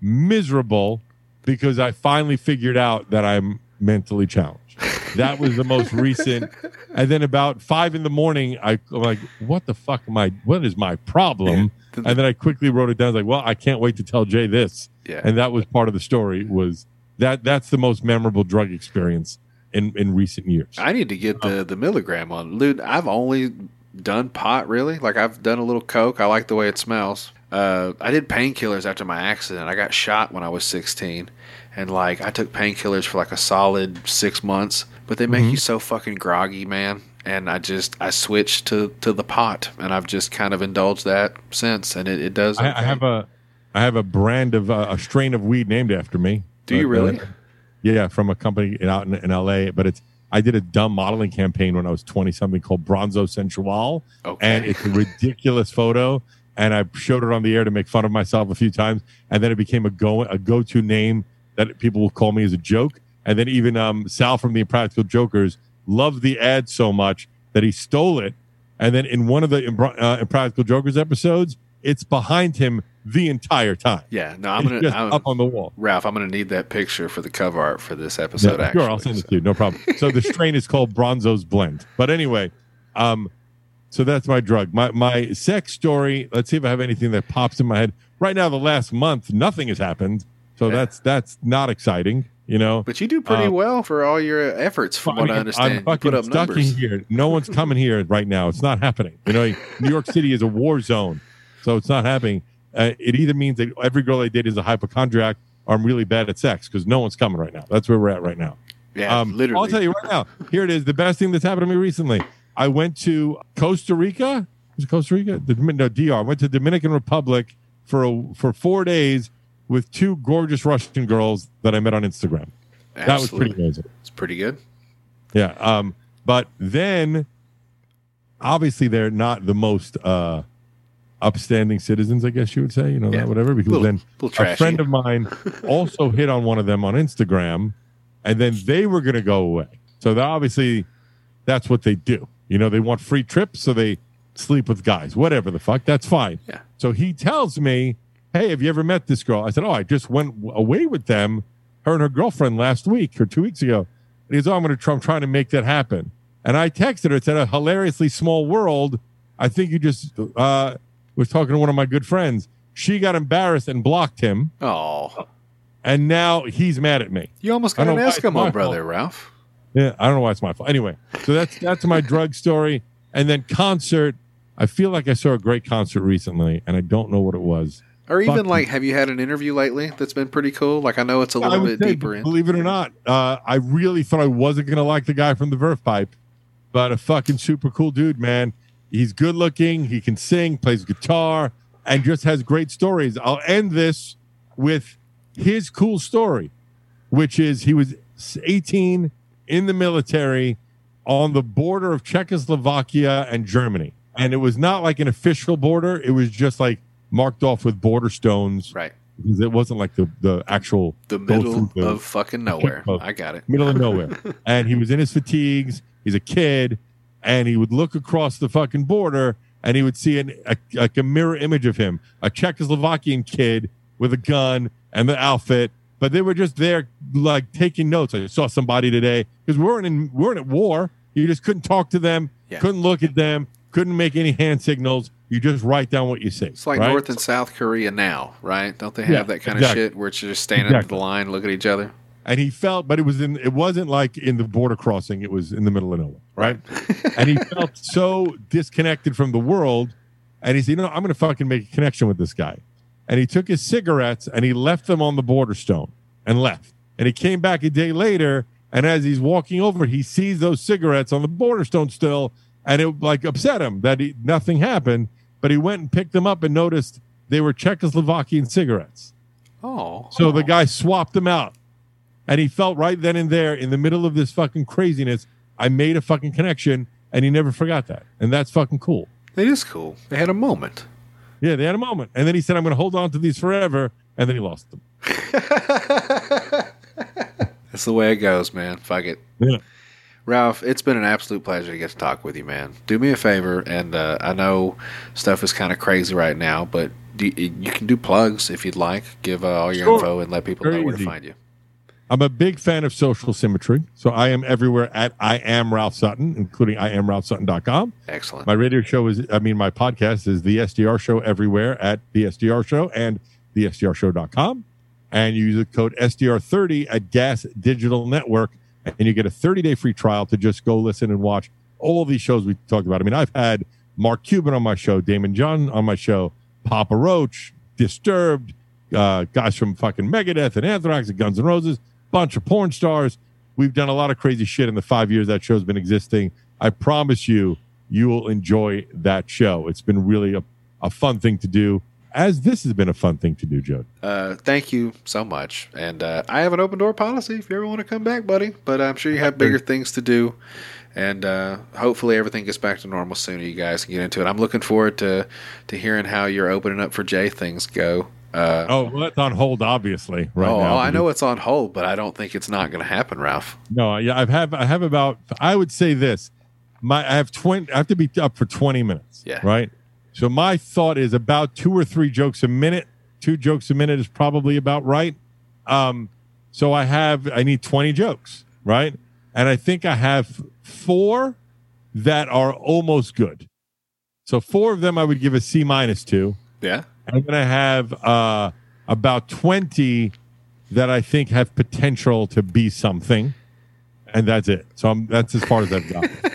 miserable because I finally figured out that I'm mentally challenged. That was the most recent. And then about five in the morning, I, I'm like, what the fuck am I? What is my problem? Yeah. And then I quickly wrote it down. I was like, well, I can't wait to tell Jay this. Yeah. And that was part of the story. Was that that's the most memorable drug experience in in recent years. I need to get the the milligram on. Dude, I've only done pot really. Like I've done a little coke. I like the way it smells. Uh, I did painkillers after my accident. I got shot when I was 16, and like I took painkillers for like a solid six months. But they make Mm-hmm. you so fucking groggy, man. And I just I switched to to the pot, and I've just kind of indulged that since, and it, it does. I, I have a I have a brand of uh, a strain of weed named after me. Do you uh, really? yeah, from a company in, out in, in LA. But it's I did a dumb modeling campaign when I was twenty something called Bronzo Sensual, Okay. and it's a ridiculous photo. And I showed it on the air to make fun of myself a few times, and then it became a go a go to name that people will call me as a joke. And then even um, Sal from the Impractical Jokers loved the ad so much that he stole it. And then in one of the uh, Impractical Jokers episodes, it's behind him the entire time. yeah, no, I'm It's gonna just I'm, up on the wall. Ralph. I'm gonna need that picture for the cover art for this episode. Yeah, actually, sure, I'll send it to you. No problem. So the strain is called Bronzo's Blend. But anyway, um, so that's my drug. My my sex story. Let's see if I have anything that pops in my head. Right now, the last month, nothing has happened. So Yeah. that's that's not exciting. You know, But you do pretty Um, well for all your efforts, from what I understand. I'm fucking stuck numbers. in here. No one's coming here right now. It's not happening. You know, New York City is a war zone, so it's not happening. Uh, it either means that every girl I date is a hypochondriac, or I'm really bad at sex because no one's coming right now. That's where we're at right now. Yeah, Um, literally. I'll tell you right now. Here it is. The best thing that's happened to me recently. I went to Costa Rica. Was it Costa Rica? The no, DR. I went to Dominican Republic for a, for four days with two gorgeous Russian girls that I met on Instagram. That was pretty amazing. It's pretty good. Yeah. Um, but then obviously they're not the most uh upstanding citizens, I guess you would say, you know, Yeah. that whatever. Because Little- then little a friend of mine also hit on one of them on Instagram, and then they were going to go away. So obviously, that's what they do. You know, they want free trips, so they sleep with guys. Whatever the fuck, that's fine. Yeah. So he tells me, "Hey, have you ever met this girl?" I said, "Oh, I just went away with them, her and her girlfriend last week or two weeks ago." And he's, "Oh, I'm going to try. I'm trying to make that happen." And I texted her. It said, "A hilariously small world." I think you just uh, was talking to one of my good friends. She got embarrassed and blocked him, Oh, and now he's mad at me. you almost got don't an know why it's my Eskimo brother, fault. Ralph. Yeah, I don't know why it's my fault. Anyway, so that's that's my drug story, and then concert. I feel like I saw a great concert recently, and I don't know what it was. Or even like, have you had an interview lately that's been pretty cool? Like, I know it's a I little bit say, deeper in. Believe it or not, uh, I really thought I wasn't gonna like the guy from the Verve Pipe, but a fucking super cool dude, man. He's good looking. He can sing, plays guitar, and just has great stories. I'll end this with his cool story, which is he was 18 in the military on the border of Czechoslovakia and Germany. And it was not like an official border, it was just like marked off with border stones. Right. Because It wasn't like the, the actual The middle the of fucking nowhere. checkpost. I got it. middle of nowhere. and he was in his fatigues. He's a kid, and he would look across the fucking border, and he would see an, a, like a mirror image of him, a Czechoslovakian kid with a gun and the outfit. But they were just there, like taking notes. I saw somebody today because we weren't in we weren't at war. You just couldn't talk to them, Yeah. couldn't look at them, couldn't make any hand signals. You just write down what you see. It's like right? North and South Korea now, right? Don't they have Yeah, that kind exactly. of shit where it's just standing at the line, look at each other? and he felt but it was in it wasn't like in the border crossing it was in the middle of nowhere right and he felt so disconnected from the world and he said you know i'm gonna fucking make a connection with this guy and he took his cigarettes and he left them on the border stone and left and he came back a day later and as he's walking over he sees those cigarettes on the border stone still and it like upset him that he, nothing happened but he went and picked them up and noticed they were czechoslovakian cigarettes Oh. so the oh. guy swapped them out. And he felt right then and there in the middle of this fucking craziness, I made a fucking connection and he never forgot that. And that's fucking cool. It is cool. They had a moment. Yeah, they had a moment. And then he said, I'm going to hold on to these forever. And then he lost them. That's the way it goes, man. Fuck it. Yeah. Ralph, it's been an absolute pleasure to get to talk with you, man. Do me a favor, and uh, I know stuff is kind of crazy right now, but do, you can do plugs if you'd like. Give uh, all your Sure. info and let people Very know where easy. to find you. I'm a big fan of social symmetry. So I am everywhere at I am Ralph Sutton, including I am Ralph Sutton.com. Excellent. My radio show is, I mean, my podcast is the SDR show everywhere at the SDR show and the SDRshow.com. And you use the code SDR30 at Gas Digital Network, and you get a 30 day free trial to just go listen and watch all these shows we talked about. I mean, I've had Mark Cuban on my show, Daymond John on my show, Papa Roach, Disturbed, uh, guys from fucking Megadeth and Anthrax and Guns N' Roses, bunch of porn stars. We've done a lot of crazy shit in the five years that show's been existing. I promise you, you will enjoy that show. It's been really a, a fun thing to do, as this has been a fun thing to do, Joe. Uh, thank you so much. And uh, I have an open door policy if you ever want to come back, buddy. But I'm sure you have bigger things to do. And uh, hopefully everything gets back to normal sooner. You guys can get into it. I'm looking forward to to hearing how your opening up for Jay things go. Uh, Oh, well, that's on hold, obviously, right oh, now. I know it's on hold, but I don't think it's not going to happen, Ralph. No, yeah, I've have I have about I would say this. My I have twenty I have to be up for twenty minutes. Yeah. Right. So my thought is about two or three jokes a minute. Two jokes a minute is probably about right. Um, so I have I need twenty jokes, right? And I think I have four that are almost good. So four of them I would give a C minus to. Yeah. I'm going to have uh, about 20 that I think have potential to be something. And that's it. So I'm, that's as far as I've got.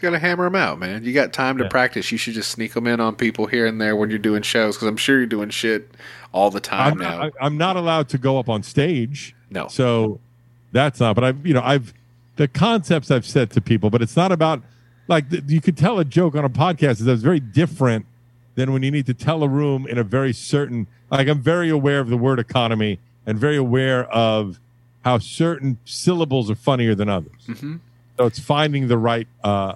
Just got to hammer them out, man. You got time to Yeah. practice. You should just sneak them in on people here and there when you're doing shows because I'm sure you're doing shit all the time I'm now. not, I, I'm not allowed to go up on stage. No. So that's not, but I've, you know, I've, the concepts I've said to people, but it's not about, like, you could tell a joke on a podcast is that's very different than when you need to tell a room in a very certain, like, I'm very aware of the word economy and very aware of how certain syllables are funnier than others. Mhm. So it's finding the right, uh,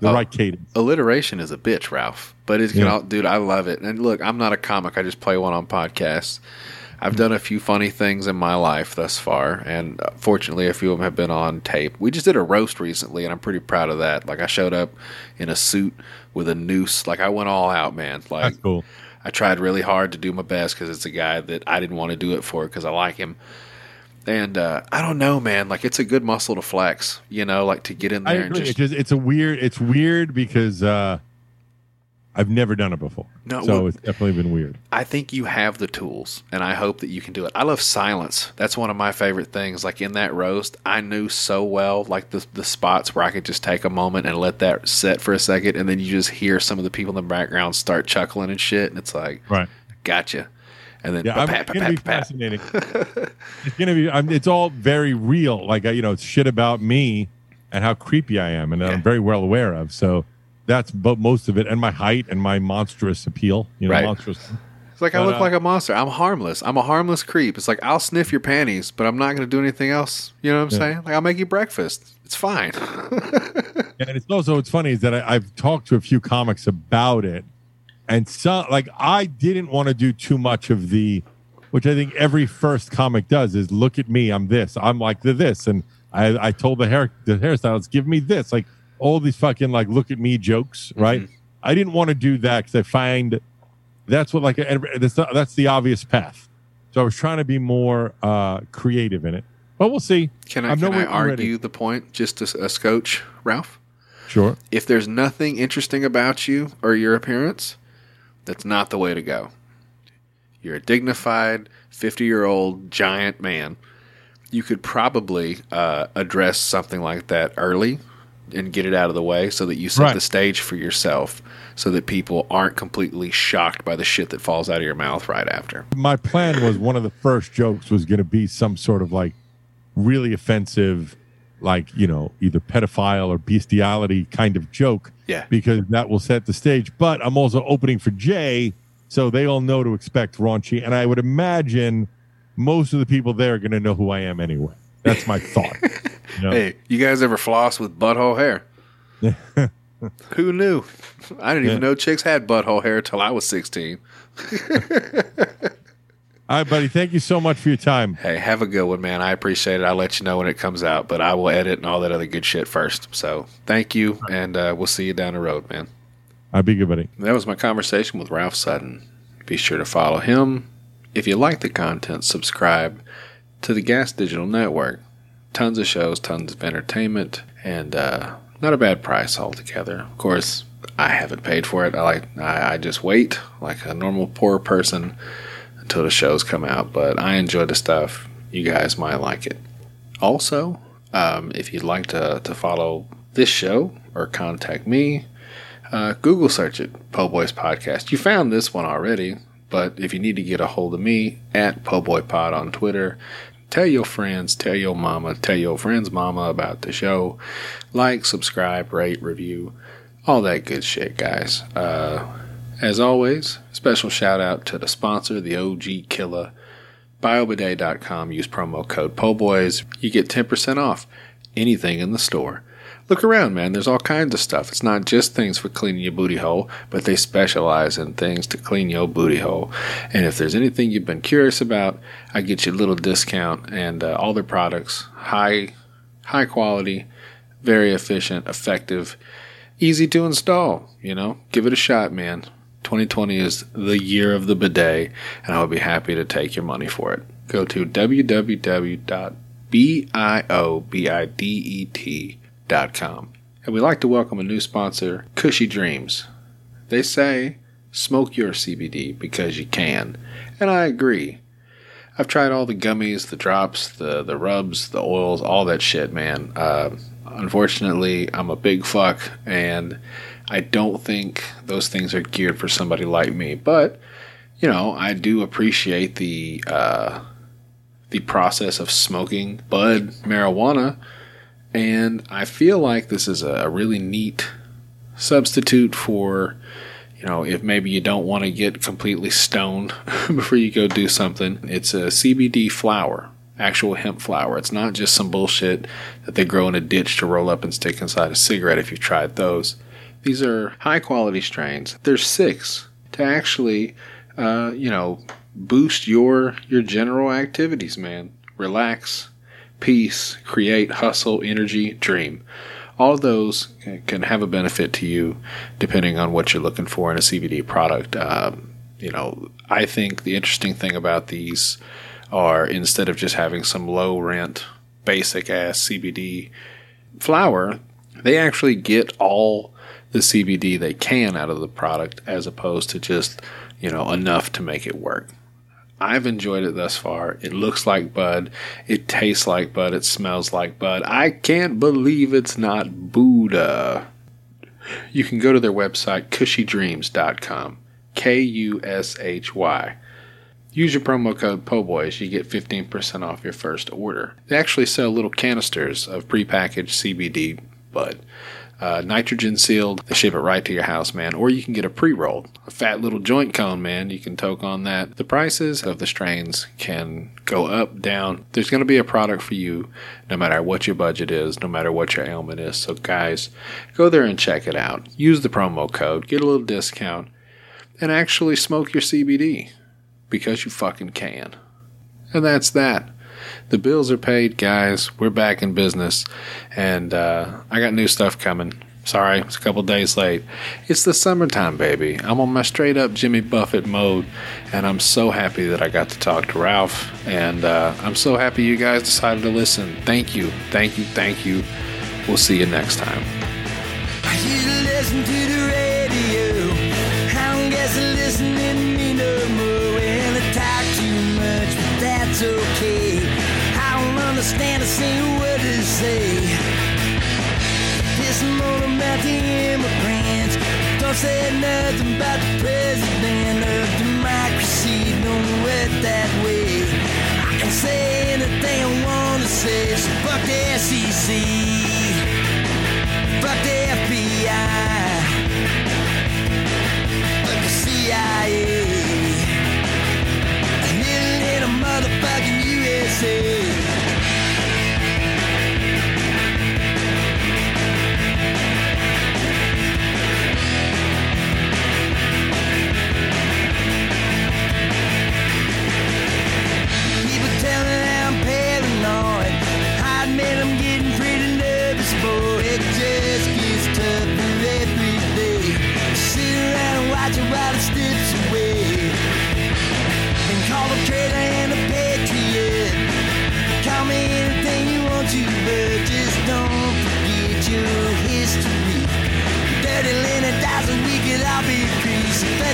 the Oh. right cadence. alliteration is a bitch, Ralph. But it's Yeah. dude, I love it. And look, I'm not a comic. I just play one on podcasts. I've done a few funny things in my life thus far, and uh, fortunately, a few of them have been on tape. We just did a roast recently, and I'm pretty proud of that. Like, I showed up in a suit with a noose. Like, I went all out, man. Like, That's cool. I tried really hard to do my best because it's a guy that I didn't want to do it for because I like him. And uh, I don't know, man. Like, it's a good muscle to flex, you know, like to get in I there and agree. just it's just it's a weird. It's weird because uh, I've never done it before. No, so well- it's definitely been weird. I think you have the tools, and I hope that you can do it. I love silence. That's one of my favorite things. Like in that roast, I knew so well, like the the spots where I could just take a moment and let that set for a second, and then you just hear some of the people in the background start chuckling and shit, and it's like, Right. gotcha. And then Yeah, I'm, it's gonna be pa- pa- fascinating. it's gonna be. I'm, it's all very real. Like you know, it's shit about me and how creepy I am, and Yeah. I'm very well aware of. So that's but most of it, and my height and my monstrous appeal. You know, Right. monstrous. It's like I look uh, like a monster. I'm harmless. I'm a harmless creep. It's like I'll sniff your panties, but I'm not going to do anything else. You know what I'm saying? Like I'll make you breakfast. It's fine. And it's also what's funny is that I, I've talked to a few comics about it, and some like I didn't want to do too much of the, which I think every first comic does is look at me, I'm this, I'm like the this, and I I told the hair the hairstylist give me this, like all these fucking like look at me jokes, right? I didn't want to do that because I find that's what like that's the, that's the obvious path. So I was trying to be more uh creative in it, but we'll see. Can I, I'm can I argue ready. the point just a, a scotch, Ralph? Sure. if there's nothing interesting about you or your appearance, that's not the way to go. You're a dignified 50 year old giant man. You could probably uh, address something like that early and get it out of the way so that you set Right. the stage for yourself so that people aren't completely shocked by the shit that falls out of your mouth right after. my plan was one of the first jokes was going to be some sort of like really offensive like you know either pedophile or bestiality kind of joke Yeah. because that will set the stage but i'm also opening for jay so they all know to expect raunchy and i would imagine most of the people there are going to know who i am anyway that's my thought you know? Hey, you guys ever floss with butthole hair? Who knew? I didn't even know chicks had butthole hair till I was 16. all right buddy thank you so much for your time Hey, have a good one, man. I appreciate it. I'll let you know when it comes out, but I will edit and all that other good shit first. So thank you, and uh, we'll see you down the road, man. i'll be good buddy That was my conversation with Ralph Sutton. Be sure to follow him. If you like the content, subscribe to the Gas Digital Network. Tons of shows, tons of entertainment, and uh, not a bad price altogether. Of course, I haven't paid for it. I like I, I just wait like a normal poor person until the shows come out. But I enjoy the stuff. You guys might like it. Also, um, if you'd like to, to follow this show or contact me, uh, Google search it, Po Boys Podcast. You found this one already, but if you need to get a hold of me, at Po Boy Pod on Twitter, tell your friends, tell your mama, tell your friend's mama about the show. Like, subscribe, rate, review, all that good shit, guys. Uh, as always, special shout out to the sponsor, the OG Killer, biobidet.com. Use promo code POBOYS. You get 10% off anything in the store. Look around, man. There's all kinds of stuff. It's not just things for cleaning your booty hole, but they specialize in things to clean your booty hole. And if there's anything you've been curious about, I get you a little discount and uh, all their products, high, high quality, very efficient, effective, easy to install. You know, give it a shot, man. 2020 is the year of the bidet, and I would be happy to take your money for it. Go to www.biobidet.com. And we'd like to welcome a new sponsor, Kushy Dreams. They say, smoke your CBD because you can. And I agree. I've tried all the gummies, the drops, the, the rubs, the oils, all that shit, man. Uh, unfortunately, I'm a big fuck, and I don't think those things are geared for somebody like me. But, you know, I do appreciate the uh, the process of smoking bud marijuana, and I feel like this is a, really neat substitute for you know, if maybe you don't want to get completely stoned before you go do something, it's a CBD flower, actual hemp flower. It's not just some bullshit that they grow in a ditch to roll up and stick inside a cigarette if you've tried those. These are high quality strains. There's six to actually, uh, you know, boost your your general activities, man. Relax, peace, create, hustle, energy, dream. All those can have a benefit to you depending on what you're looking for in a CBD product. Um, you know, I think the interesting thing about these are instead of just having some low rent, basic ass CBD flower, they actually get all the CBD they can out of the product as opposed to just, you know, enough to make it work. I've enjoyed it thus far. It looks like bud. It tastes like bud. It smells like bud. I can't believe it's not Buddha. You can go to their website, kushydreams.com. K U S H Y. Use your promo code POBOYS. You get 15% off your first order. They actually sell little canisters of prepackaged CBD bud uh, nitrogen sealed. They ship it right to your house, man. Or you can get a pre rolled, a fat little joint cone, man. You can toke on that. The prices of the strains can go up, down. There's going to be a product for you no matter what your budget is, no matter what your ailment is. So, guys, go there and check it out. Use the promo code, get a little discount, and actually smoke your CBD because you fucking can. And that's that. The bills are paid, guys. We're back in business, and uh, I got new stuff coming. Sorry, it's a couple days late. It's the summertime, baby. I'm on my straight up Jimmy Buffett mode, and I'm so happy that I got to talk to Ralph. And uh, I'm so happy you guys decided to listen. Thank you, thank you, thank you. We'll see you next time. Okay. Understand a single word they say. This morning about the immigrants. Don't say nothing about the president of democracy. Don't it that way. I can say anything I want to say. So fuck the FCC. Fuck the FBI. Fuck the CIA. And little, little motherfucking USA.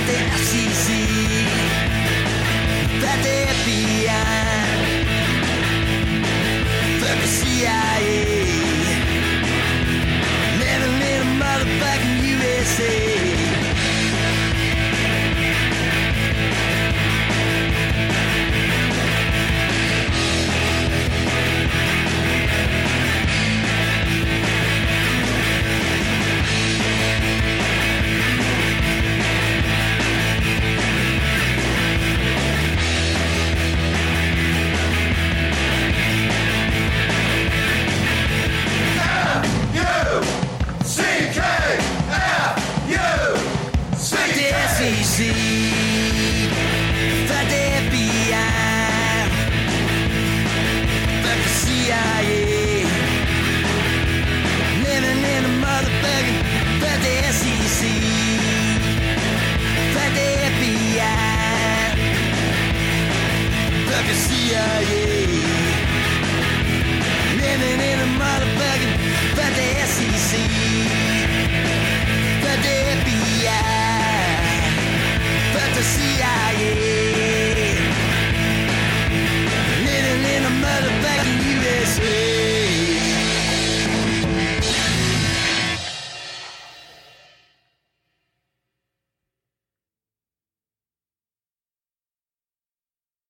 The FCC the FBI, the CIA, living in a motherfucking USA. E aí?